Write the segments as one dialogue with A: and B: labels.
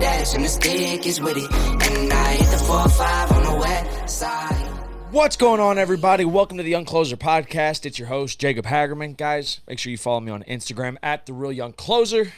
A: dash and the stick is with it. And I hit the 4-5 on the west side.
B: What's going on, everybody? Welcome to the Young Closer Podcast. It's your host, Jacob Hagerman. Guys, make sure you follow me on Instagram at The Real Young Closer.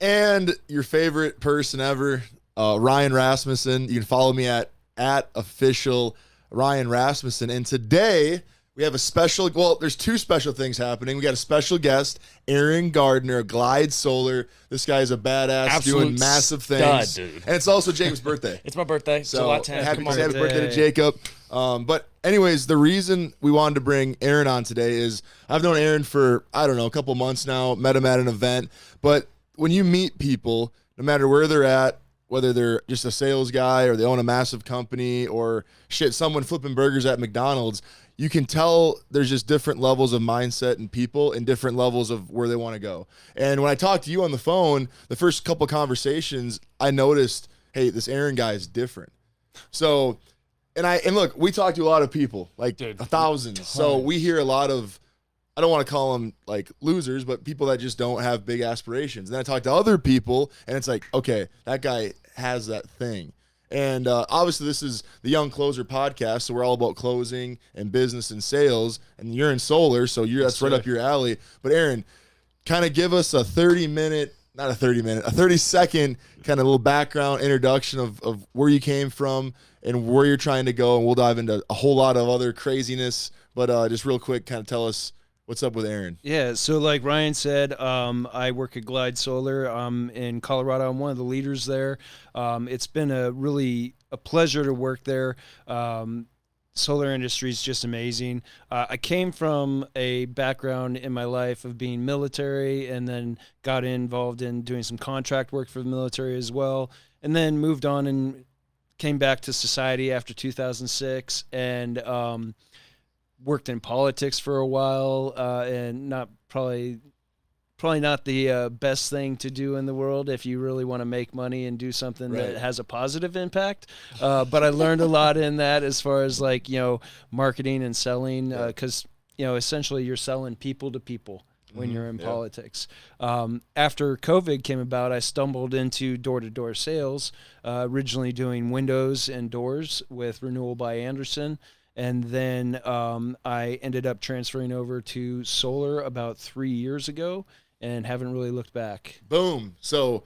C: and your favorite person ever, uh, Ryan Rasmussen. You can follow me at at official Ryan Rasmussen. And today we have a special. Well, there's two special things happening. We got a special guest, Aaron Gardner of Glide Solar. This guy is a badass,
B: Absolute
C: doing massive
B: stud,
C: things.
B: dude.
C: And it's also Jacob's birthday.
B: It's my birthday,
C: So
B: July 10th.
C: happy,
B: on.
C: happy birthday to Jacob. Um, but anyways, the reason we wanted to bring Aaron on today is I've known Aaron for I don't know a couple months now. Met him at an event, but when you meet people, no matter where they're at, whether they're just a sales guy or they own a massive company or shit, someone flipping burgers at McDonald's, you can tell there's just different levels of mindset and people and different levels of where they want to go. And when I talked to you on the phone, the first couple conversations, I noticed, hey, this Aaron guy is different. So, and I and look, we talk to a lot of people, like
B: Dude,
C: a thousand. So we hear a lot of, I don't want to call them like losers, but people that just don't have big aspirations. And then I talk to other people, and it's like, okay, that guy has that thing. And uh, obviously, this is the Young Closer podcast, so we're all about closing and business and sales. And you're in solar, so you're that's right up your alley. But Aaron, kind of give us a 30 minute not a 30 minute a 30 second kind of little background introduction of, of where you came from and where you're trying to go and we'll dive into a whole lot of other craziness but uh, just real quick kind of tell us what's up with aaron
D: Yeah, so like Ryan said, um, I work at Glide Solar um, in Colorado. I'm one of the leaders there. Um, it's been a really a pleasure to work there. Um, solar industry is just amazing. Uh, I came from a background in my life of being military, and then got involved in doing some contract work for the military as well, and then moved on and came back to society after 2006 and. Worked in politics for a while, uh, and not probably probably not the uh, best thing to do in the world if you really want to make money and do something
C: Right.
D: that has a positive impact. Uh, but I learned a lot in that as far as like you know marketing and selling, because you know essentially you're selling people to people. When you're in
C: yeah.
D: politics. Um, after COVID came about, I stumbled into door to door sales, uh, originally doing windows and doors with Renewal by Andersen. And then um, I ended up transferring over to solar about three years ago and haven't really looked back.
C: boom so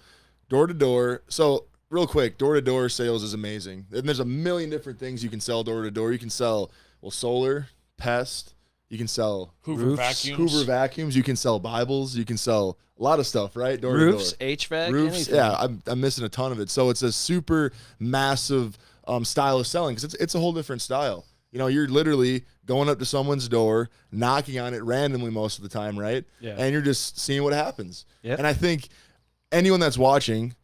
C: door to door so real quick door to door sales is amazing and there's a million different things you can sell door to door you can sell well solar pest you can sell
B: Hoover
D: Roofs,
B: vacuums.
C: Hoover vacuums. You can sell Bibles. You can sell a lot of stuff, right? Door to
D: Roofs,
C: door.
D: HVAC,
C: roofs.
D: anything.
C: Yeah, I'm, I'm missing a ton of it. So it's a super massive um, style of selling because it's it's a whole different style. You know, you're literally going up to someone's door, knocking on it randomly most of the time, right?
D: Yeah.
C: And you're just seeing what happens.
D: Yep.
C: And I think anyone that's watching,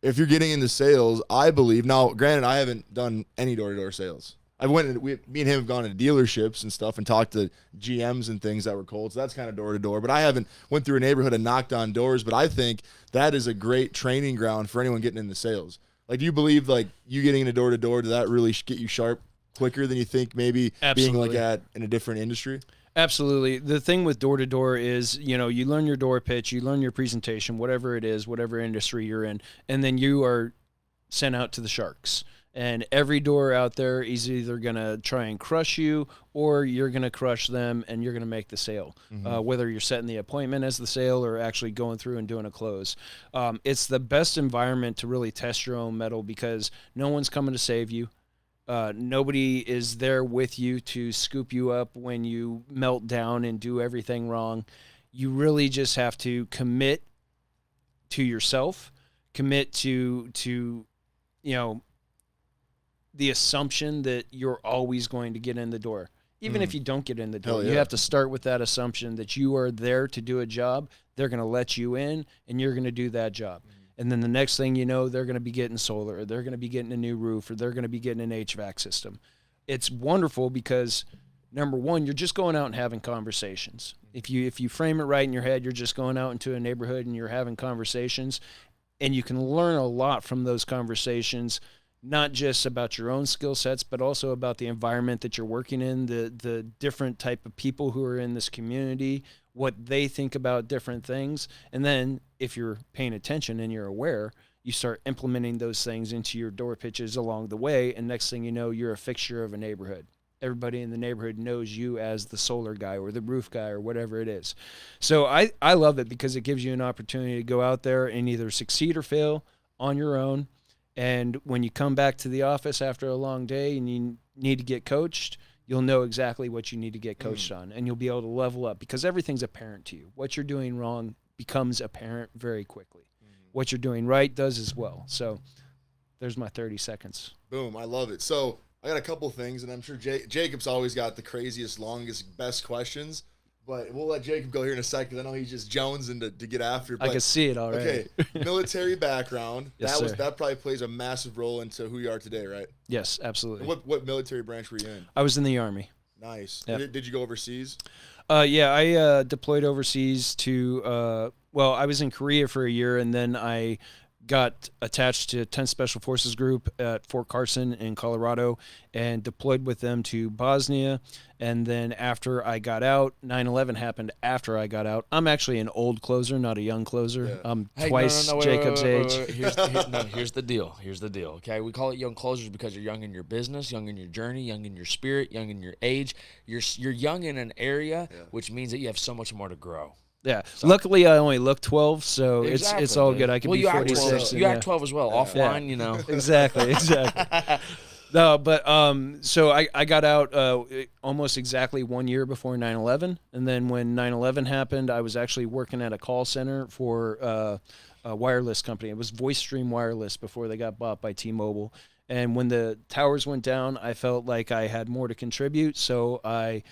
C: if you're getting into sales, I believe now. Granted, I haven't done any door to door sales. I went and we, me and him have gone to dealerships and stuff and talked to GMs and things that were cold. So that's kind of door to door. But I haven't went through a neighborhood and knocked on doors. But I think that is a great training ground for anyone getting into sales. Like, do you believe like you getting into door to door? Did that really get you sharp quicker than you think? Maybe being like
D: Absolutely.
C: at in a different industry.
D: Absolutely. The thing with door to door is, you know, you learn your door pitch, you learn your presentation, whatever it is, whatever industry you're in, and then you are sent out to the sharks. And every door out there is either going to try and crush you or you're going to crush them and you're going to make the sale. Uh, whether you're setting the appointment as the sale or actually going through and doing a close. Um, it's the best environment to really test your own mettle because no one's coming to save you. Uh, nobody is there with you to scoop you up when you melt down and do everything wrong. You really just have to commit to yourself, commit to to you know the assumption that you're always going to get in the door. Even if you don't get in the door,
C: Hell
D: you have to start with that assumption that you are there to do a job. They're going to let you in and you're going to do that job. And then the next thing you know, they're going to be getting solar, or they're going to be getting a new roof, or they're going to be getting an HVAC system. It's wonderful because number one, you're just going out and having conversations. If you if you frame it right in your head, you're just going out into a neighborhood and you're having conversations, and you can learn a lot from those conversations. Not just about your own skill sets, but also about the environment that you're working in, the the different type of people who are in this community, what they think about different things, and then if you're paying attention and you're aware, you start implementing those things into your door pitches along the way, and next thing you know, you're a fixture of a neighborhood. Everybody in the neighborhood knows you as the solar guy or the roof guy or whatever it is. So I, I love it because it gives you an opportunity to go out there and either succeed or fail on your own. And when you come back to the office after a long day and you need to get coached, you'll know exactly what you need to get coached mm. on and you'll be able to level up because everything's apparent to you. What you're doing wrong becomes apparent very quickly. Mm-hmm. What you're doing right does as well. So there's my 30 seconds.
C: Boom, I love it. So I got a couple things, and I'm sure Ja- Jacob's always got the craziest, longest, best questions. But we'll let Jacob go here in a second. 'cause I know he's just jonesing to, to get after. it,
D: I can see it already.
C: okay, military background.
D: Yes,
C: that was
D: sir.
C: that probably plays a massive role into who you are today, right?
D: Yes, absolutely.
C: What what military branch were you in?
D: I was in the army.
C: Nice.
D: Yep.
C: Did, did you go overseas?
D: Uh, yeah, I uh, deployed overseas to. Uh, well, I was in Korea for a year, and then I got attached to 10th Special Forces Group at Fort Carson in Colorado, and deployed with them to Bosnia. And then after I got out, 9/11 happened. After I got out, I'm actually an old closer, not a young closer.
C: Yeah.
D: I'm
B: Hey, no, no,
D: twice
B: no, wait, wait,
D: Jacob's
B: wait, wait,
D: age.
B: Here's, here- here's the deal. Here's the deal. Okay, we call it young closers because you're young in your business, young in your journey, young in your spirit, young in your age. You're you're young in an area, which means that you have so much more to grow.
D: Yeah. Luckily, I only look 12, so it's it's all good. I can
B: well,
D: be
B: you act
D: 46.
B: 12.
D: and
B: You
D: yeah.
B: act 12 as well. Offline, you know.
D: exactly, exactly. no, but um, so I, I got out uh, almost exactly one year before 9/11, and then when 9/11 happened, I was actually working at a call center for uh, a wireless company. It was VoiceStream Wireless before they got bought by T-Mobile. And when the towers went down, I felt like I had more to contribute, so I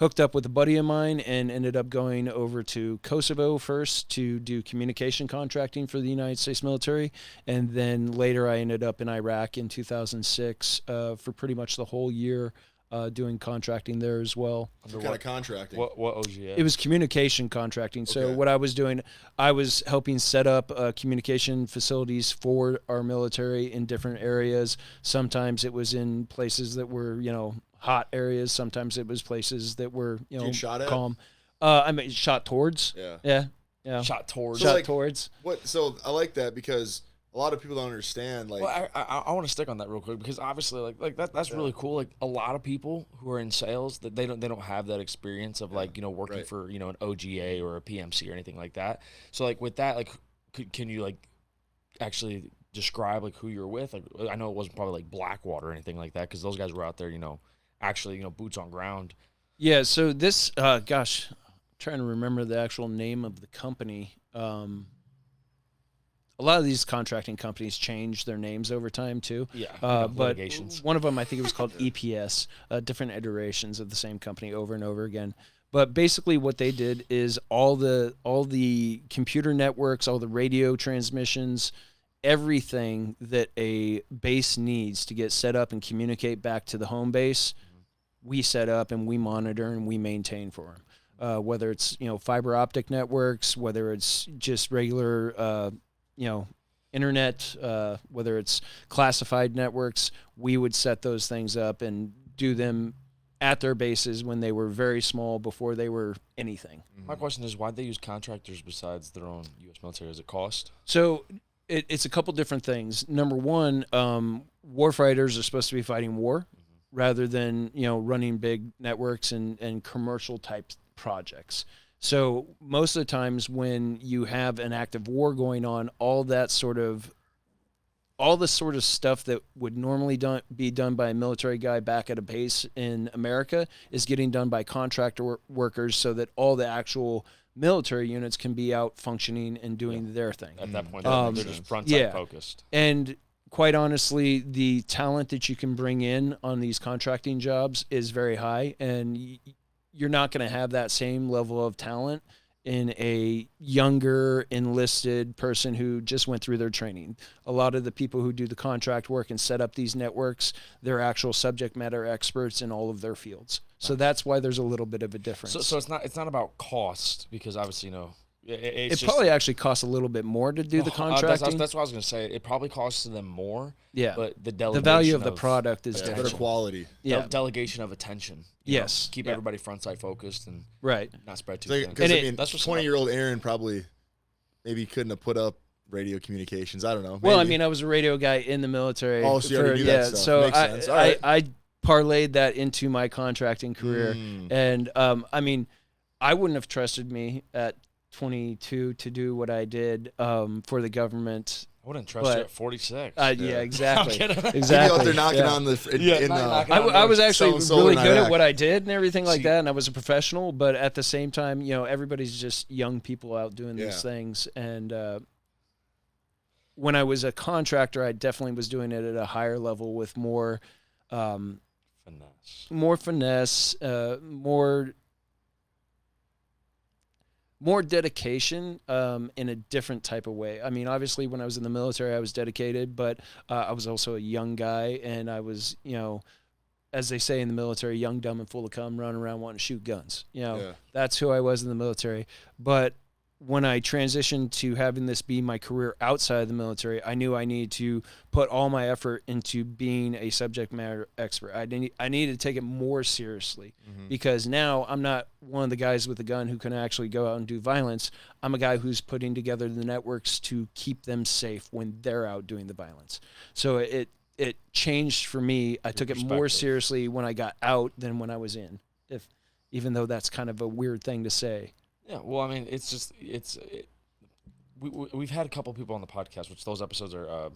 D: hooked up with a buddy of mine and ended up going over to Kosovo first to do communication contracting for the United States military. And then later I ended up in Iraq in 2006 uh, for pretty much the whole year uh, doing contracting there as well.
C: What kind of contracting?
B: What what OGA?
D: It was communication contracting. So
C: Okay.
D: what I was doing, I was helping set up uh, communication facilities for our military in different areas. Sometimes it was in places that were, you know, hot areas. Sometimes it was places that were, you know,
C: get shot at?
D: calm. Uh, I mean, shot towards.
C: Yeah.
D: Yeah. Yeah.
B: shot towards.
C: So,
D: shot
C: like-
D: towards.
C: What? So I like that because a lot of people don't understand. Like,
B: Well, I, I, I want to stick on that real quick because obviously, like, like that, that's really cool. Like a lot of people who are in sales that they don't, they don't have that experience of like you know working
C: right.
B: for you know an OGA or a PMC or anything like that. So like with that, like, could, can you like actually describe like who you're with? Like, I know it wasn't probably like Blackwater or anything like that because those guys were out there, you know, actually you know boots on ground.
D: Yeah. So this, uh, gosh, I'm trying to remember the actual name of the company. Um, a lot of these contracting companies change their names over time too.
B: Yeah,
D: Uh, but one of them, I think it was called EPS, uh, different iterations of the same company over and over again. But basically, what they did is all the all the computer networks, all the radio transmissions, everything that a base needs to get set up and communicate back to the home base, we set up and we monitor and we maintain for them. Uh, whether it's you know fiber optic networks, whether it's just regular uh, you know internet, uh, whether it's classified networks, we would set those things up and do them at their bases when they were very small before they were anything.
B: My question is, why'd they use contractors besides their own U.S. military? Is it cost?
D: So it, it's a couple different things. Number one, um, warfighters are supposed to be fighting war rather than you know running big networks and, and commercial type projects. So most of the times when you have an active war going on, all that sort of all the sort of stuff that would normally done, be done by a military guy back at a base in America is getting done by contractor wor- workers so that all the actual military units can be out functioning and doing their thing.
B: At that point,
D: Um,
B: they're just front side
D: yeah.
B: focused.
D: And quite honestly, the talent that you can bring in on these contracting jobs is very high, and you're not going to have that same level of talent in a younger enlisted person who just went through their training. A lot of the people who do the contract work and set up these networks, they're actual subject matter experts in all of their fields. So that's why there's a little bit of a difference.
B: So, so it's not it's not about cost because obviously you know it, it- it's
D: it
B: just,
D: probably actually costs a little bit more to do the
B: Uh,
D: contracting.
B: that's, that's, that's what I was gonna say. It probably costs them more.
D: yeah,
B: But the delegation.
D: The value of the product is
C: better quality.
B: yeah.
D: Yeah,
B: delegation of attention. you know,
D: Yes.
B: keep
D: Yeah.
B: everybody front side focused and
D: right.
B: not spread too
C: Because
B: thin.
D: And
C: I
D: it-
C: mean,
B: that's what's
C: twenty year old Aaron probably maybe couldn't have put up radio communications. I don't know.
D: Well, I mean, I was a radio guy in the military.
C: Oh, so you
D: for-
C: knew that
D: yeah,
C: stuff.
D: so
C: Makes
D: I,
C: sense. All
D: I,
C: right.
D: I parlayed that into my contracting career,
C: Mm.
D: and um, I mean, I wouldn't have trusted me at 22 to do what I did um, for the government.
B: I wouldn't trust
D: But-
B: you at 46.
D: Uh,
C: Yeah.
D: yeah. exactly.
B: kidding.
C: He'd be
D: exactly.
C: out there knocking
D: yeah.
C: on the in,
B: Yeah,
C: in,
B: not
C: uh,
D: I,
B: on
D: w- I was actually really good at what I did and everything like
B: See-
D: that, and I was a professional. But at the same time, you know, everybody's just young people out doing these things. And uh, when I was a contractor, I definitely was doing it at a higher level with more, um,
B: Finesse.
D: more finesse, uh, more. More dedication um, in a different type of way. I mean, obviously, when I was in the military, I was dedicated, but uh, I was also a young guy, and I was, you know, as they say in the military, young, dumb, and full of cum, running around wanting to shoot guns. You know,
C: Yeah.
D: that's who I was in the military. But when I transitioned to having this be my career outside of the military, I knew I needed to put all my effort into being a subject matter expert. I need, I needed to take it more seriously
C: Mm-hmm.
D: because now I'm not one of the guys with a gun who can actually go out and do violence. I'm a guy who's putting together the networks to keep them safe when they're out doing the violence. So it it changed for me. I took it more seriously when I got out than when I was in. If even though that's kind of a weird thing to say.
B: Yeah, well, I mean, it's just it's it, we we- we've had a couple people on the podcast, which those episodes are uh,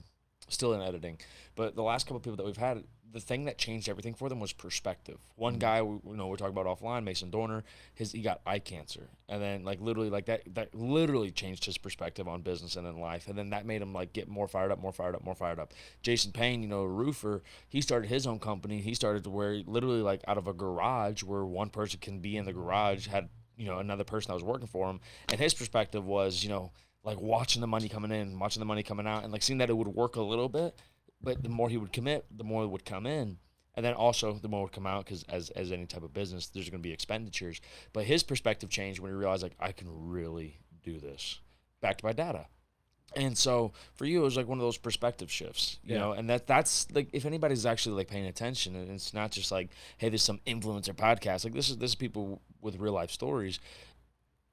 B: still in editing. But the last couple people that we've had, the thing that changed everything for them was perspective. One guy, we, you know, we're talking about offline, Mason Dorner, his he got eye cancer, and then like literally like that that literally changed his perspective on business and in life, and then that made him like get more fired up, more fired up, more fired up. Jason Payne, you know, a roofer, he started his own company. He started to where literally like out of a garage where one person can be in the garage had you know another person that was working for him. And his perspective was you know like watching the money coming in watching the money coming out and like seeing that it would work a little bit but the more he would commit the more it would come in. And then also the more would come out because as, as any type of business there's going to be expenditures. But his perspective changed when he realized like i can really do this. Backed by data and so for you, it was like one of those perspective shifts, you
D: Yeah.
B: know, and that that's like if anybody's actually like paying attention, and it's not just like, hey, there's some influencer podcast. Like this is this is people with real life stories.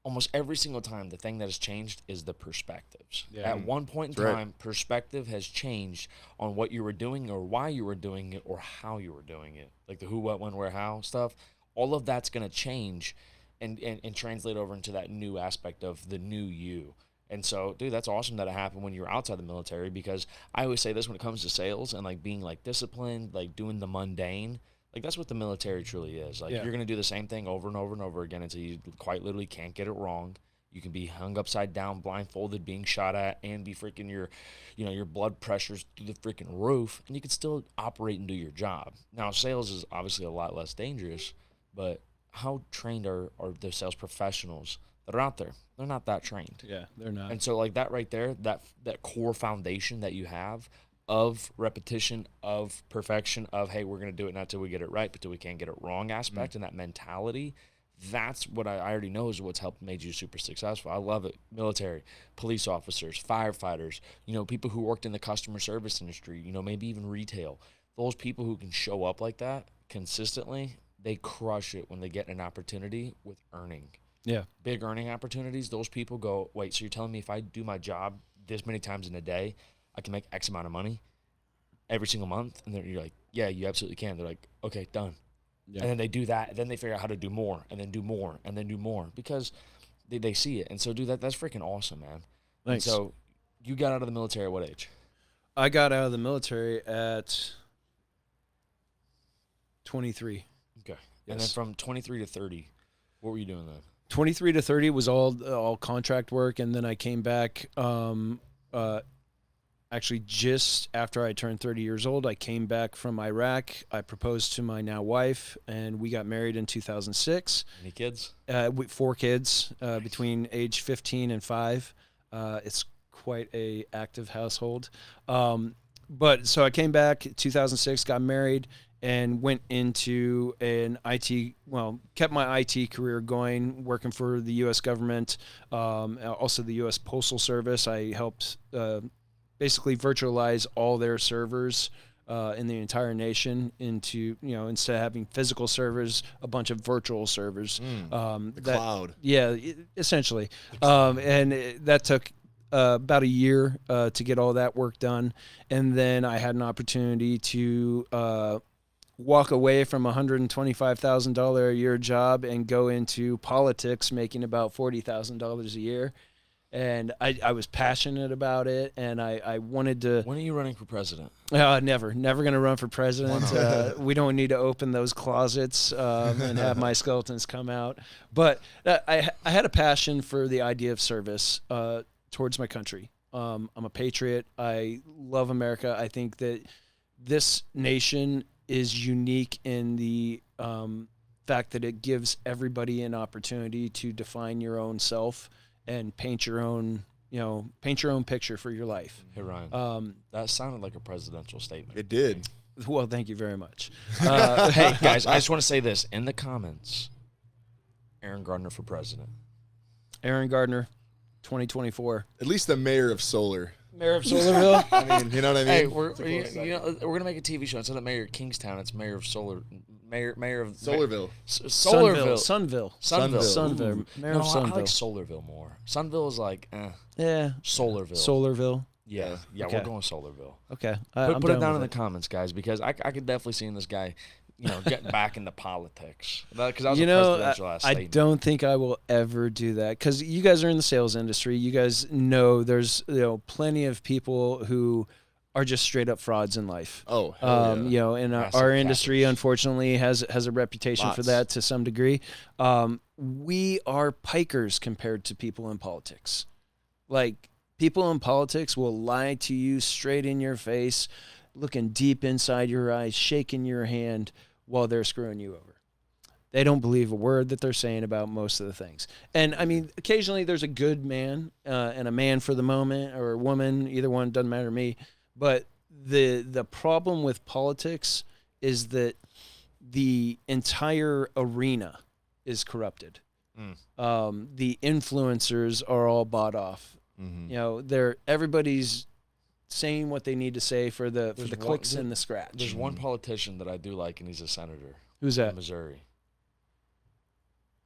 B: Almost every single time, the thing that has changed is the perspectives.
D: Yeah.
B: At one point in
C: right.
B: time, perspective has changed on what you were doing, or why you were doing it, or how you were doing it. Like the who, what, when, where, how stuff. All of that's going to change, and, and and translate over into that new aspect of the new you. And so, dude, that's awesome that it happened when you were outside the military because I always say this when it comes to sales and like being like disciplined, like doing the mundane. Like that's what the military truly is. Like
D: Yeah.
B: you're gonna do the same thing over and over and over again until you quite literally can't get it wrong. You can be hung upside down, blindfolded, being shot at, and be freaking your, you know, your blood pressure's through the freaking roof, and you can still operate and do your job. Now, sales is obviously a lot less dangerous, but how trained are, are the sales professionals that are out there? They're not that trained.
D: Yeah, they're not.
B: And so like that right there, that that core foundation that you have of repetition, of perfection, of hey, we're gonna do it not till we get it right, but till we can't get it wrong aspect mm-hmm. and that mentality, that's what I, I already know is what's helped made you super successful. I love it. Military, police officers, firefighters, you know, people who worked in the customer service industry, you know, maybe even retail. Those people who can show up like that consistently, they crush it when they get an opportunity with earning
D: yeah,
B: big earning opportunities, those people go, wait, so you're telling me if I do my job this many times in a day, I can make X amount of money every single month? And then you're like, yeah, you absolutely can. They're like, okay, done.
D: Yeah.
B: And then they do that. And then they figure out how to do more and then do more and then do more because they, they see it. And so, dude, that, that's freaking awesome, man. And so you got out of the military at what age?
D: I got out of the military at 23.
B: Okay. And then from 23 to 30, what were you doing then?
D: 23 to 30 was all all contract work and then I came back um uh actually just after I turned 30 years old I came back from Iraq. I proposed to my now wife and we got married in 2006
B: Any kids?
D: uh with four kids uh, between age 15 and 5 uh it's quite a active household. Um but so I came back 2006 got married and went into an IT, well, kept my IT career going, working for the U.S. government, um, also the U.S. Postal Service. I helped uh, basically virtualize all their servers uh, in the entire nation into, you know, instead of having physical servers, a bunch of virtual servers. Um,
C: the
D: that-
C: cloud.
D: yeah, essentially. Um, and it, that took uh, about a year uh, to get all that work done, and then I had an opportunity to uh, walk away from a hundred and twenty-five thousand dollar a year job and go into politics, making about forty thousand dollars a year. And I, I was passionate about it, and I, I wanted to.
B: When are you running for president?
D: Uh, never, never going to run for president. Uh, we don't need to open those closets um, and have my skeletons come out. But uh, I, I had a passion for the idea of service uh, towards my country. Um, I'm a patriot. I love America. I think that this nation is unique in the um, fact that it gives everybody an opportunity to define your own self and paint your own, you know, paint your own picture for your life.
B: Hey Ryan,
D: Um,
B: that sounded like a presidential statement.
C: It did.
D: well, thank you very much. Uh,
B: hey guys, I just want to say this in the comments. Aaron Gardner for president.
D: Aaron Gardner, 2024,
C: At least the mayor of Solar.
D: Mayor of Solarville.
C: I mean, you know what I mean?
B: Hey, we're
C: It's a
B: you,
C: close
B: you know, we're gonna make a TV show instead of mayor of Kingstown. It's mayor of Solar, mayor mayor of
C: Solarville.
B: S- Solarville.
D: Sunville,
B: Sunville.
D: Sunville,
B: Ooh.
D: mayor
B: no,
D: of
B: I- I like Solarville more. Sunville is like, eh.
D: Yeah,
B: Solarville.
D: Solarville.
B: yeah, yeah,
D: Okay.
B: we're going Solarville.
D: Okay, I,
B: Put,
D: I'm
B: put it
D: down
B: down in
D: with
B: the comments, guys, because I, I could definitely see in this guy, you know, getting back into politics. Because that was
D: you
B: a
D: know,
B: presidential
D: I,
B: last
D: I don't think I will ever do that because you guys are in the sales industry. You guys know there's you know plenty of people who are just straight up frauds in life.
C: Oh, hell
D: Um,
C: yeah.
D: You know, and our, our industry unfortunately has has a reputation for that to some degree. Um, we are pikers compared to people in politics. Like people in politics will lie to you straight in your face, looking deep inside your eyes, shaking your hand while they're screwing you over. They don't believe a word that they're saying about most of the things. And I mean, occasionally there's a good man uh, and a man for the moment or a woman, either one doesn't matter to me. But the the problem with politics is that the entire arena is corrupted.
B: Mm.
D: Um, the influencers are all bought off.
C: Mhm.
D: You know, they're everybody's saying what they need to say for the for
B: There's
D: the
B: one-
D: clicks
B: there-
D: and the scratch.
B: There's one politician that I do like, and he's a senator
D: Who's
B: in
D: that?
B: Missouri.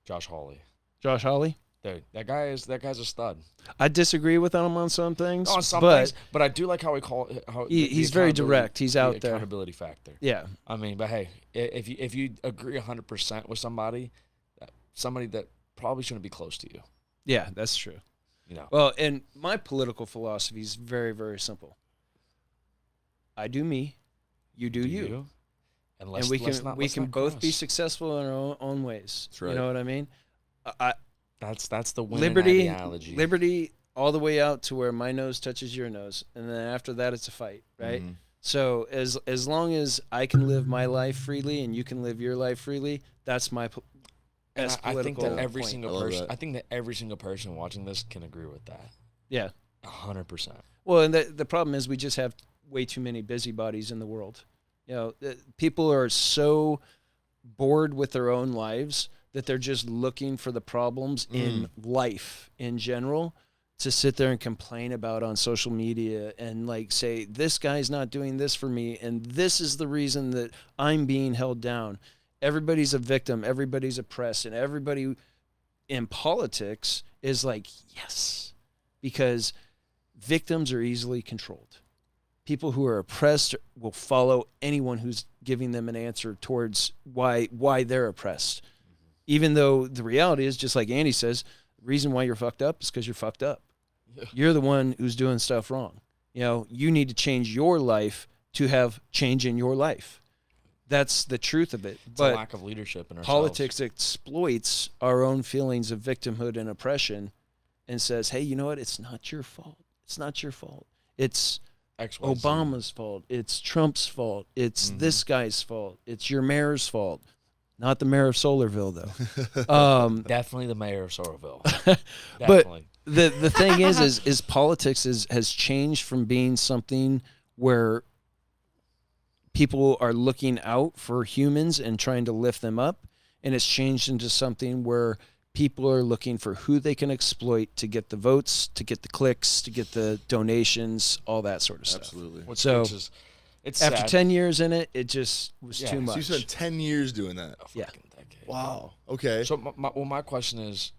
B: Josh Hawley.
D: Josh Hawley.
B: Dude, that guy is that guy's a stud.
D: I disagree with him on some things,
B: On some
D: but
B: things, but I do like how he call how
D: He- he's very
B: accountability-
D: direct. He's
B: the
D: out there.
B: Accountability factor.
D: yeah,
B: I mean, but hey, i- if you if you agree 100 percent with somebody, somebody that probably shouldn't be close to you,
D: yeah, that's true.
B: You know.
D: Well, and my political philosophy is very, very simple. I do me, you do, you.
B: And, let's,
D: and we
B: let's
D: can
B: not,
D: we can both be successful in our own, own ways.
C: That's right.
D: You know what I mean? I,
B: That's that's the
D: liberty,
B: ideology.
D: liberty, all the way out to where my nose touches your nose, and then after that, it's a fight, right?
C: Mhm.
D: So as as long as I can live my life freely and you can live your life freely, that's my po-
B: And
D: best
B: I, I think
D: political
B: that every
D: point.
B: single
C: love
B: person,
C: that.
B: I think that every single person watching this can agree with that.
D: yeah.
B: hundred percent.
D: Well, and the the problem is we just have way too many busybodies in the world. You know, the- people are so bored with their own lives that they're just looking for the problems mm. in life in general to sit there and complain about on social media and like say this guy's not doing this for me and this is the reason that I'm being held down. Everybody's a victim, everybody's oppressed and everybody in politics is like yes because victims are easily controlled. People who are oppressed will follow anyone who's giving them an answer towards why why they're oppressed. Mm-hmm. Even though the reality is just like Andy says, the reason why you're fucked up is because you're fucked up. You're the one who's doing stuff wrong. You know, you need to change your life to have change in your life. That's the truth of it.
B: It's
D: but
B: lack of leadership in ourselves.
D: politics exploits our own feelings of victimhood and oppression and says, hey, you know what? It's not your fault. It's not your fault. It's. Obama's fault. It's Trump's fault. It's
C: Mhm.
D: this guy's fault. It's your mayor's fault. Not the mayor of Solarville, though. um,
B: Definitely the mayor of Solarville.
D: but the the thing is, is is politics is has changed from being something where people are looking out for humans and trying to lift them up, and it's changed into something where people are looking for who they can exploit to get the votes, to get the clicks, to get the donations, all that sort of stuff.
C: Absolutely.
B: Which,
D: so,
B: which is, it's
D: After
B: sad.
D: ten years in it, it just was
B: Yeah,
D: too
B: so
C: So
D: much.
C: you spent 10 years doing that.
B: A
D: Yeah.
B: decade.
C: Wow. Okay.
B: So my, my, well, my question is,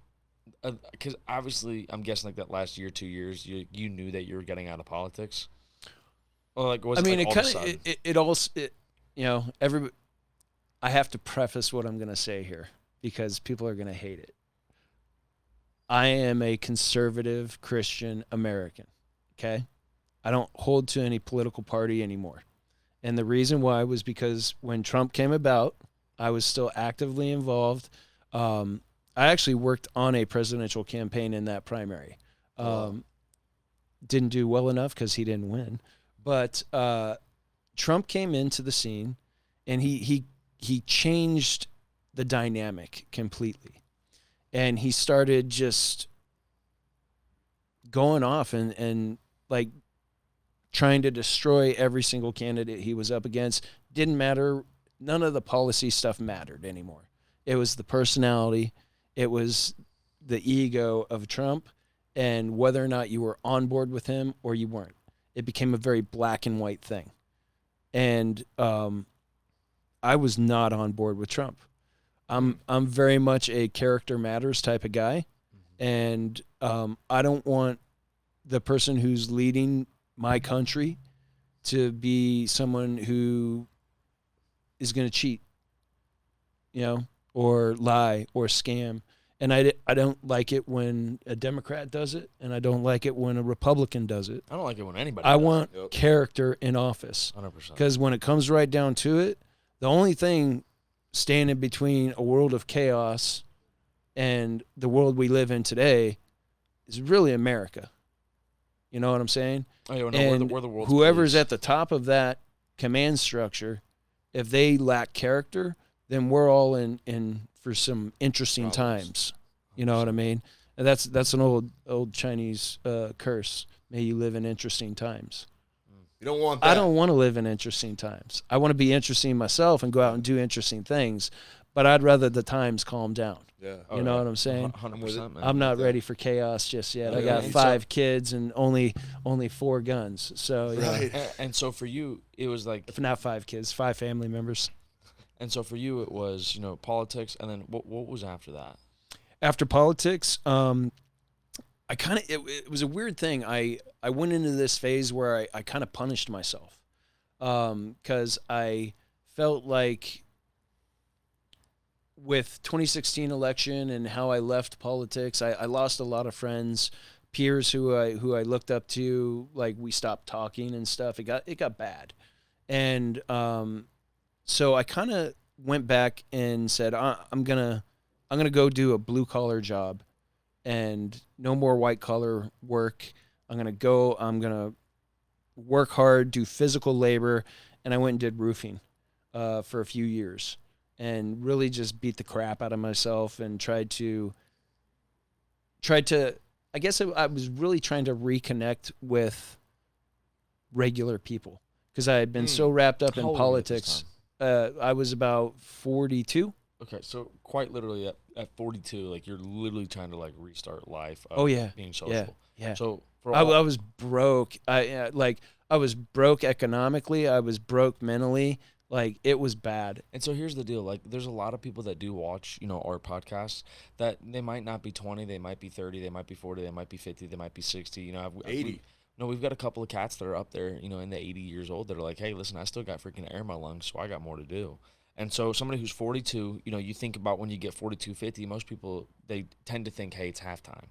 B: uh, because obviously I'm guessing like that last year, two years, you you knew that you were getting out of politics. Or like was
D: I mean,
B: like,
D: it kind of it, it, it all it, you know every. I have to preface what I'm going to say here because people are going to hate it. I am a conservative Christian American. Okay, I don't hold to any political party anymore, and the reason why was because when Trump came about, I was still actively involved. Um, I actually worked on a presidential campaign in that primary.
C: Wow.
D: Um, didn't do well enough because he didn't win, but uh, Trump came into the scene, and he he he changed the dynamic completely, and he started just going off and and like trying to destroy every single candidate he was up against. Didn't matter. None of the policy stuff mattered anymore. It was the personality. It was the ego of Trump and whether or not you were on board with him or you weren't. It became a very black and white thing. And um, I was not on board with Trump. I'm I'm very much a character matters type of guy, and um, I don't want the person who's leading my country to be someone who is going to cheat, you know, or lie or scam. And I, I don't like it when a Democrat does it, and I don't like it when a Republican does it.
B: I don't like it when anybody.
D: I
B: does it.
D: want
C: Yep.
D: character in office.
B: 100%.
D: Because when it comes right down to it, the only thing standing between a world of chaos and the world we live in today is really America. You know what I'm saying?
B: Oh, yeah, no, we're the,
D: and
B: we're the
D: whoever's
B: police.
D: at the top of that command structure, if they lack character, then we're all in, in for some interesting
B: Problems.
D: times. You know what I mean? And that's that's an old old Chinese uh, curse. May you live in interesting times.
C: You don't want that.
D: I don't want to live in interesting times. I want to be interesting myself and go out and do interesting things, but I'd rather the times calm down.
C: Yeah.
D: You know
B: yeah.
D: what I'm saying?
B: 100%, man.
D: I'm not
C: Yeah.
D: ready for chaos just yet. I got
C: and
D: five kids and only only four guns. So yeah,
C: Right.
B: And, and so for you, it was like,
D: if not five kids, five family members.
B: And so for you, it was you know politics, and then what what was after that?
D: After politics, um, I kind of it, it was a weird thing. I I went into this phase where I, I kind of punished myself because I felt like with 2016 election and how I left politics, I, I lost a lot of friends, peers who I who I looked up to. Like we stopped talking and stuff. It got it got bad, and um, so I kind of went back and said I'm gonna I'm gonna go do a blue collar job, and no more white collar work. I'm gonna go. I'm gonna work hard, do physical labor, and I went and did roofing uh, for a few years, and really just beat the crap out of myself and tried to tried to. I guess I, I was really trying to reconnect with regular people because I had been so wrapped up in
B: old were you at this
D: politics.
B: Time?
D: Uh, I was about 42.
B: Okay, so quite literally at, at 42, like you're literally trying to like restart life. Of
D: Oh, yeah.
B: being social.
D: Yeah. Yeah.
B: So for
D: I,
B: all,
D: I was broke. I uh, like I was broke economically. I was broke mentally. Like it was bad.
B: And so here's the deal: like, there's a lot of people that do watch, you know, our podcasts. That they might not be 20, they might be 30, they might be 40, they might be 50, they might be 60. You know, I've, I've-
C: 80.
B: No, we've got a couple of cats that are up there, you know, in the 80 years old that are like, hey, listen, I still got freaking air in my lungs, so I got more to do. And so somebody who's 42, you know, you think about when you get 42, 50, most people they tend to think, hey, it's halftime.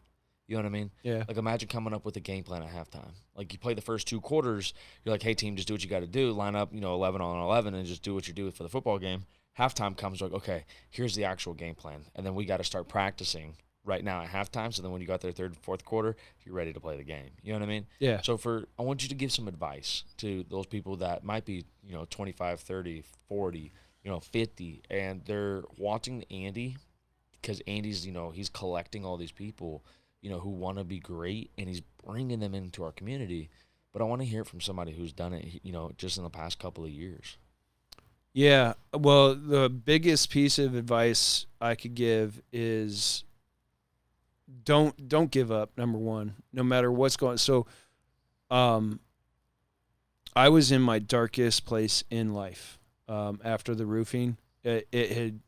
B: You know what I mean?
D: Yeah.
B: Like imagine coming up with a game plan at halftime. Like you play the first two quarters, you're like, hey team, just do what you got to do. Line up, you know, eleven on eleven, and just do what you do for the football game. Halftime comes like, okay, here's the actual game plan, and then we got to start practicing right now at halftime. So then when you got there third, and fourth quarter, you're ready to play the game. You know what I mean?
D: Yeah.
B: So for I want you to give some advice to those people that might be, you know, 25, 30, 40, you know, 50 and they're watching Andy because Andy's, you know, he's collecting all these people, you know, who want to be great and he's bringing them into our community. But I want to hear it from somebody who's done it, you know, just in the past couple of years.
D: Yeah. Well, the biggest piece of advice I could give is don't don't give up. Number one, no matter what's going. So, um, I was in my darkest place in life um, after the roofing. It, it had.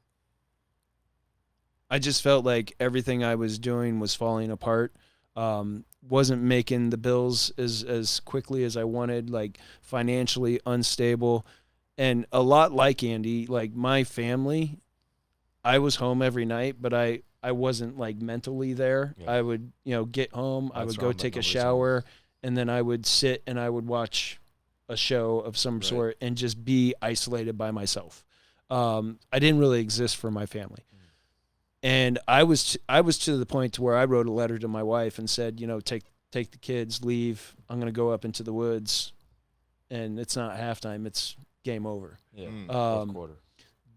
D: I just felt like everything I was doing was falling apart. Um, wasn't making the bills as as quickly as I wanted. Like financially unstable, and a lot like Andy. Like my family, I was home every night, but I I wasn't like mentally there.
B: Yeah.
D: I would you know get home. I would go
B: I'm
D: take a
B: noticing.
D: shower, and then I would sit and I would watch a show of some
C: Right.
D: sort and just be isolated by myself. Um, I didn't really exist for my family. And I was I was to the point to where I wrote a letter to my wife and said, you know, take take the kids, leave. I'm going to go up into the woods, and it's not halftime; it's game over.
B: Yeah.
C: Mm.
D: Um,
B: quarter.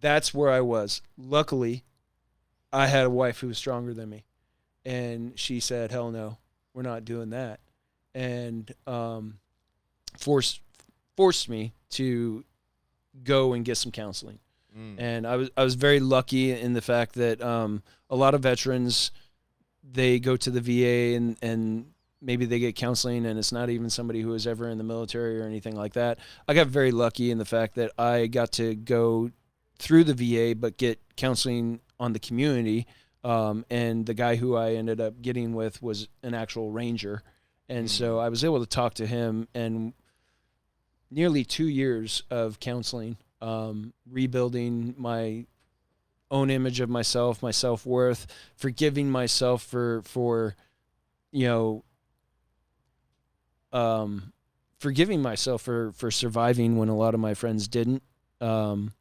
D: that's where I was. Luckily, I had a wife who was stronger than me, and she said, "Hell no, we're not doing that," and um, forced forced me to go and get some counseling.
C: Mm.
D: And I was I was very lucky in the fact that um, a lot of veterans they go to the VA and and maybe they get counseling and it's not even somebody who was ever in the military or anything like that. I got very lucky in the fact that I got to go through the VA but get counseling on the community. Um, and the guy who I ended up getting with was an actual ranger. And so I was able to talk to him and nearly two years of counseling, um, rebuilding my own image of myself, my self worth, forgiving myself for for you know um, forgiving myself for for surviving when a lot of my friends didn't. Um,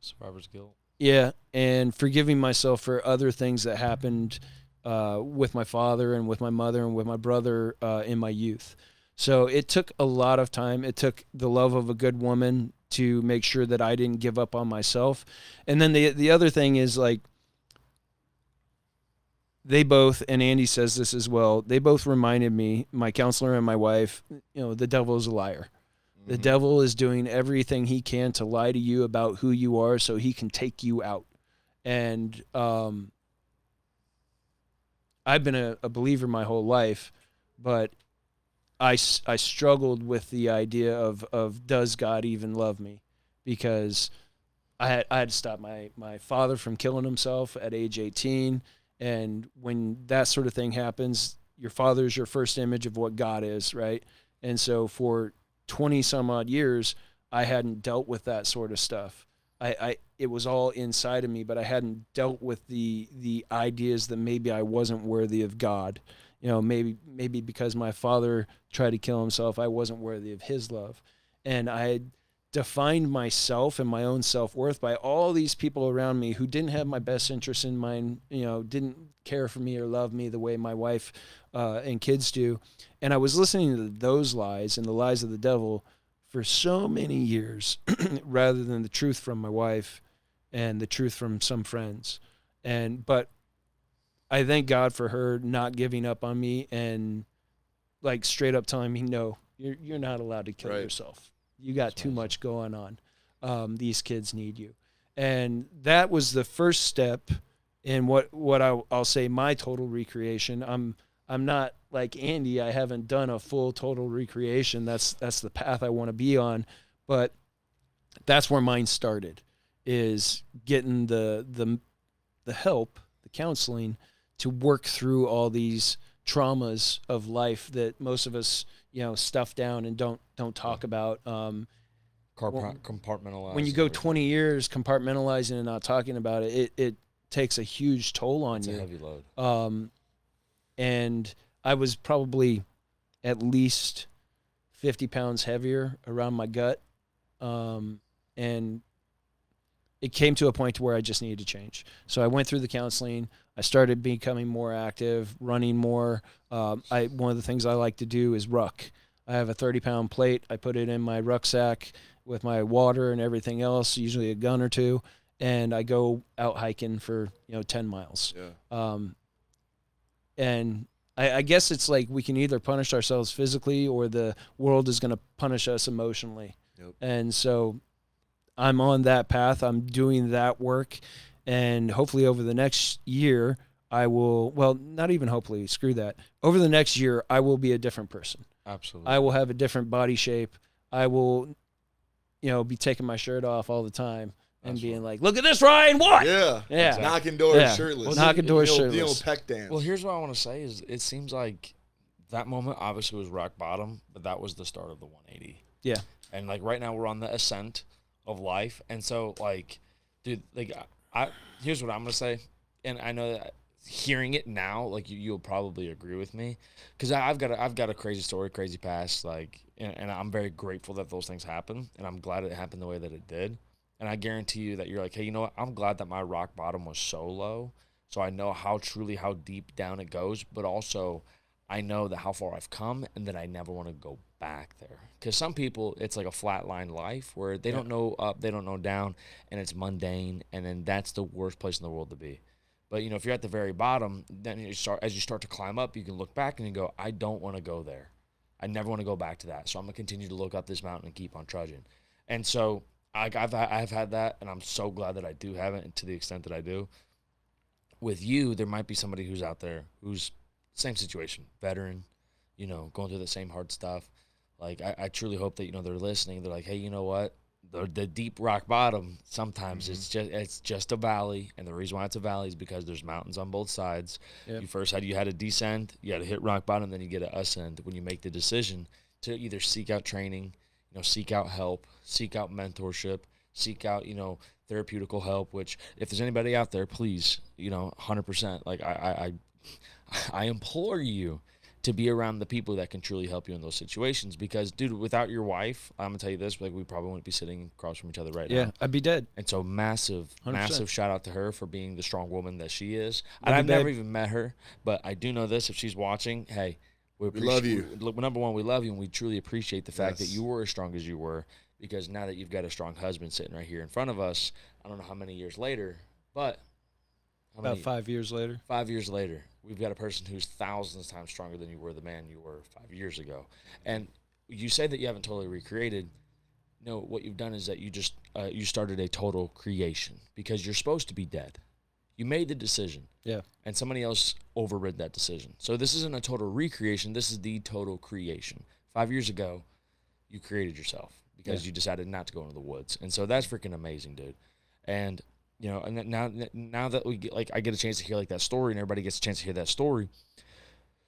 B: Survivor's guilt.
D: Yeah, and forgiving myself for other things that happened uh, with my father and with my mother and with my brother uh, in my youth. So it took a lot of time. It took the love of a good woman to make sure that I didn't give up on myself. And then the the other thing is like they both and Andy says this as well. They both reminded me, my counselor and my wife, you know, the devil is a liar. The
C: Mhm.
D: devil is doing everything he can to lie to you about who you are so he can take you out. And um, I've been a, a believer my whole life, but I, I struggled with the idea of, of does God even love me? Because I had, I had to stop my, my father from killing himself at age 18. And when that sort of thing happens, your father is your first image of what God is, right? And so for 20 some odd years, I hadn't dealt with that sort of stuff. I, I it was all inside of me, but I hadn't dealt with the the ideas that maybe I wasn't worthy of God. You know, maybe maybe because my father tried to kill himself, I wasn't worthy of his love. And I had defined myself and my own self-worth by all these people around me who didn't have my best interests in mind, you know, didn't care for me or love me the way my wife uh, and kids do. And I was listening to those lies and the lies of the devil for so many years rather than the truth from my wife and the truth from some friends. And but I thank God for her not giving up on me and like straight up telling me no, you're you're not allowed to kill
C: Right.
D: yourself. You got
B: That's
D: too much going on. Um, these kids need you. And that was the first step in what what I, I'll say my total recreation. I'm I'm not like Andy. I haven't done a full total recreation. That's that's the path I want to be on, but that's where mine started. Is getting the the the help, the counseling, to work through all these traumas of life that most of us you know stuff down and don't don't talk about. Um,
B: Carp-
D: Well,
B: compartmentalized.
D: when you go 20 years compartmentalizing and not talking about it, it, it takes a huge toll on
B: it's a
D: you.
B: heavy load.
D: Um, and I was probably at least 50 pounds heavier around my gut. Um, and it came to a point to where I just needed to change. So I went through the counseling. I started becoming more active, running more. Um, I one of the things I like to do is ruck. I have a 30 pound plate. I put it in my rucksack with my water and everything else, usually a gun or two, and I go out hiking for you know 10 miles.
C: Yeah.
D: Um, and I, I guess it's like we can either punish ourselves physically or the world is going to punish us emotionally.
C: Yep.
D: And so I'm on that path. I'm doing that work. And hopefully over the next year, I will, well, not even hopefully, screw that. Over the next year, I will be a different person.
B: Absolutely.
D: I will have a different body shape. I will, you know, be taking my shirt off all the time. And
B: That's
D: being like, "Look at this, Ryan! What?"
C: Yeah.
D: Yeah.
C: Knocking doors
D: Yeah.
C: shirtless.
D: Well, knocking doors
C: the the
D: shirtless.
C: old peck dance.
B: Well, here's what I want to say: is it seems like that moment obviously was rock bottom, but that was the start of the 180.
D: Yeah.
B: And like right now, we're on the ascent of life, and so like, dude, like I, I here's what I'm gonna say, and I know that hearing it now, like you, you'll probably agree with me, because I've got a, I've got a crazy story, crazy past, like, and, and I'm very grateful that those things happen, and I'm glad it happened the way that it did, and I guarantee you that you're like, hey, you know what? I'm glad that my rock bottom was so low, so I know how truly how deep down it goes, but also I know that how far I've come and that I never want to go back there. Because some people, it's like a flatline life where they don't know up, they don't know down, and it's mundane, and then that's the worst place in the world to be. But you know, if you're at the very bottom, then you start as you start to climb up, you can look back and you go, I don't want to go there. I never want to go back to that. So I'm gonna continue to look up this mountain and keep on trudging. And so I, I've I've had that, and I'm so glad that I do have it, and to the extent that I do. With you, there might be somebody who's out there who's same situation, veteran, you know, going through the same hard stuff. Like I, I truly hope that you know they're listening. They're like, hey, you know what? The, the deep rock bottom. Sometimes mm-hmm. it's just it's just a valley, and the reason why it's a valley is because there's mountains on both sides.
D: Yep.
B: You first had you had to descend, you had to hit rock bottom, then you get to ascend. When you make the decision to either seek out training, you know, seek out help, seek out mentorship, seek out you know therapeutical help. Which if there's anybody out there, please, you know, hundred percent. Like I, I, I implore you to be around the people that can truly help you in those situations. Because, dude, without your wife, I'm gonna tell you this: like we probably wouldn't be sitting across from each other right
D: Yeah,
B: now.
D: I'd be dead.
B: And so, massive,
D: 100%.
B: massive shout out to her for being the strong woman that she is. And I've never even met her, but I do know this: if she's watching, hey, we,
C: We love you.
B: we- number one, we love you, and we truly appreciate the fact that you were as strong as you were. Because now that you've got a strong husband sitting right here in front of us, I don't know how many years later, but how
D: About
B: many-
D: five years later.
B: five years later, we've got a person who's thousands times stronger than you were the man you were five years ago. And you say that you haven't totally recreated. No, what you've done is that you just uh, you started a total creation because you're supposed to be dead. You made the decision,
D: Yeah.
B: and somebody else overrid that decision. So this isn't a total recreation. This is the total creation. Five years ago, you created yourself because
D: Yeah.
B: you decided not to go into the woods, and so that's freaking amazing, dude. And you know, and now now that we get like I get a chance to hear like that story, and everybody gets a chance to hear that story.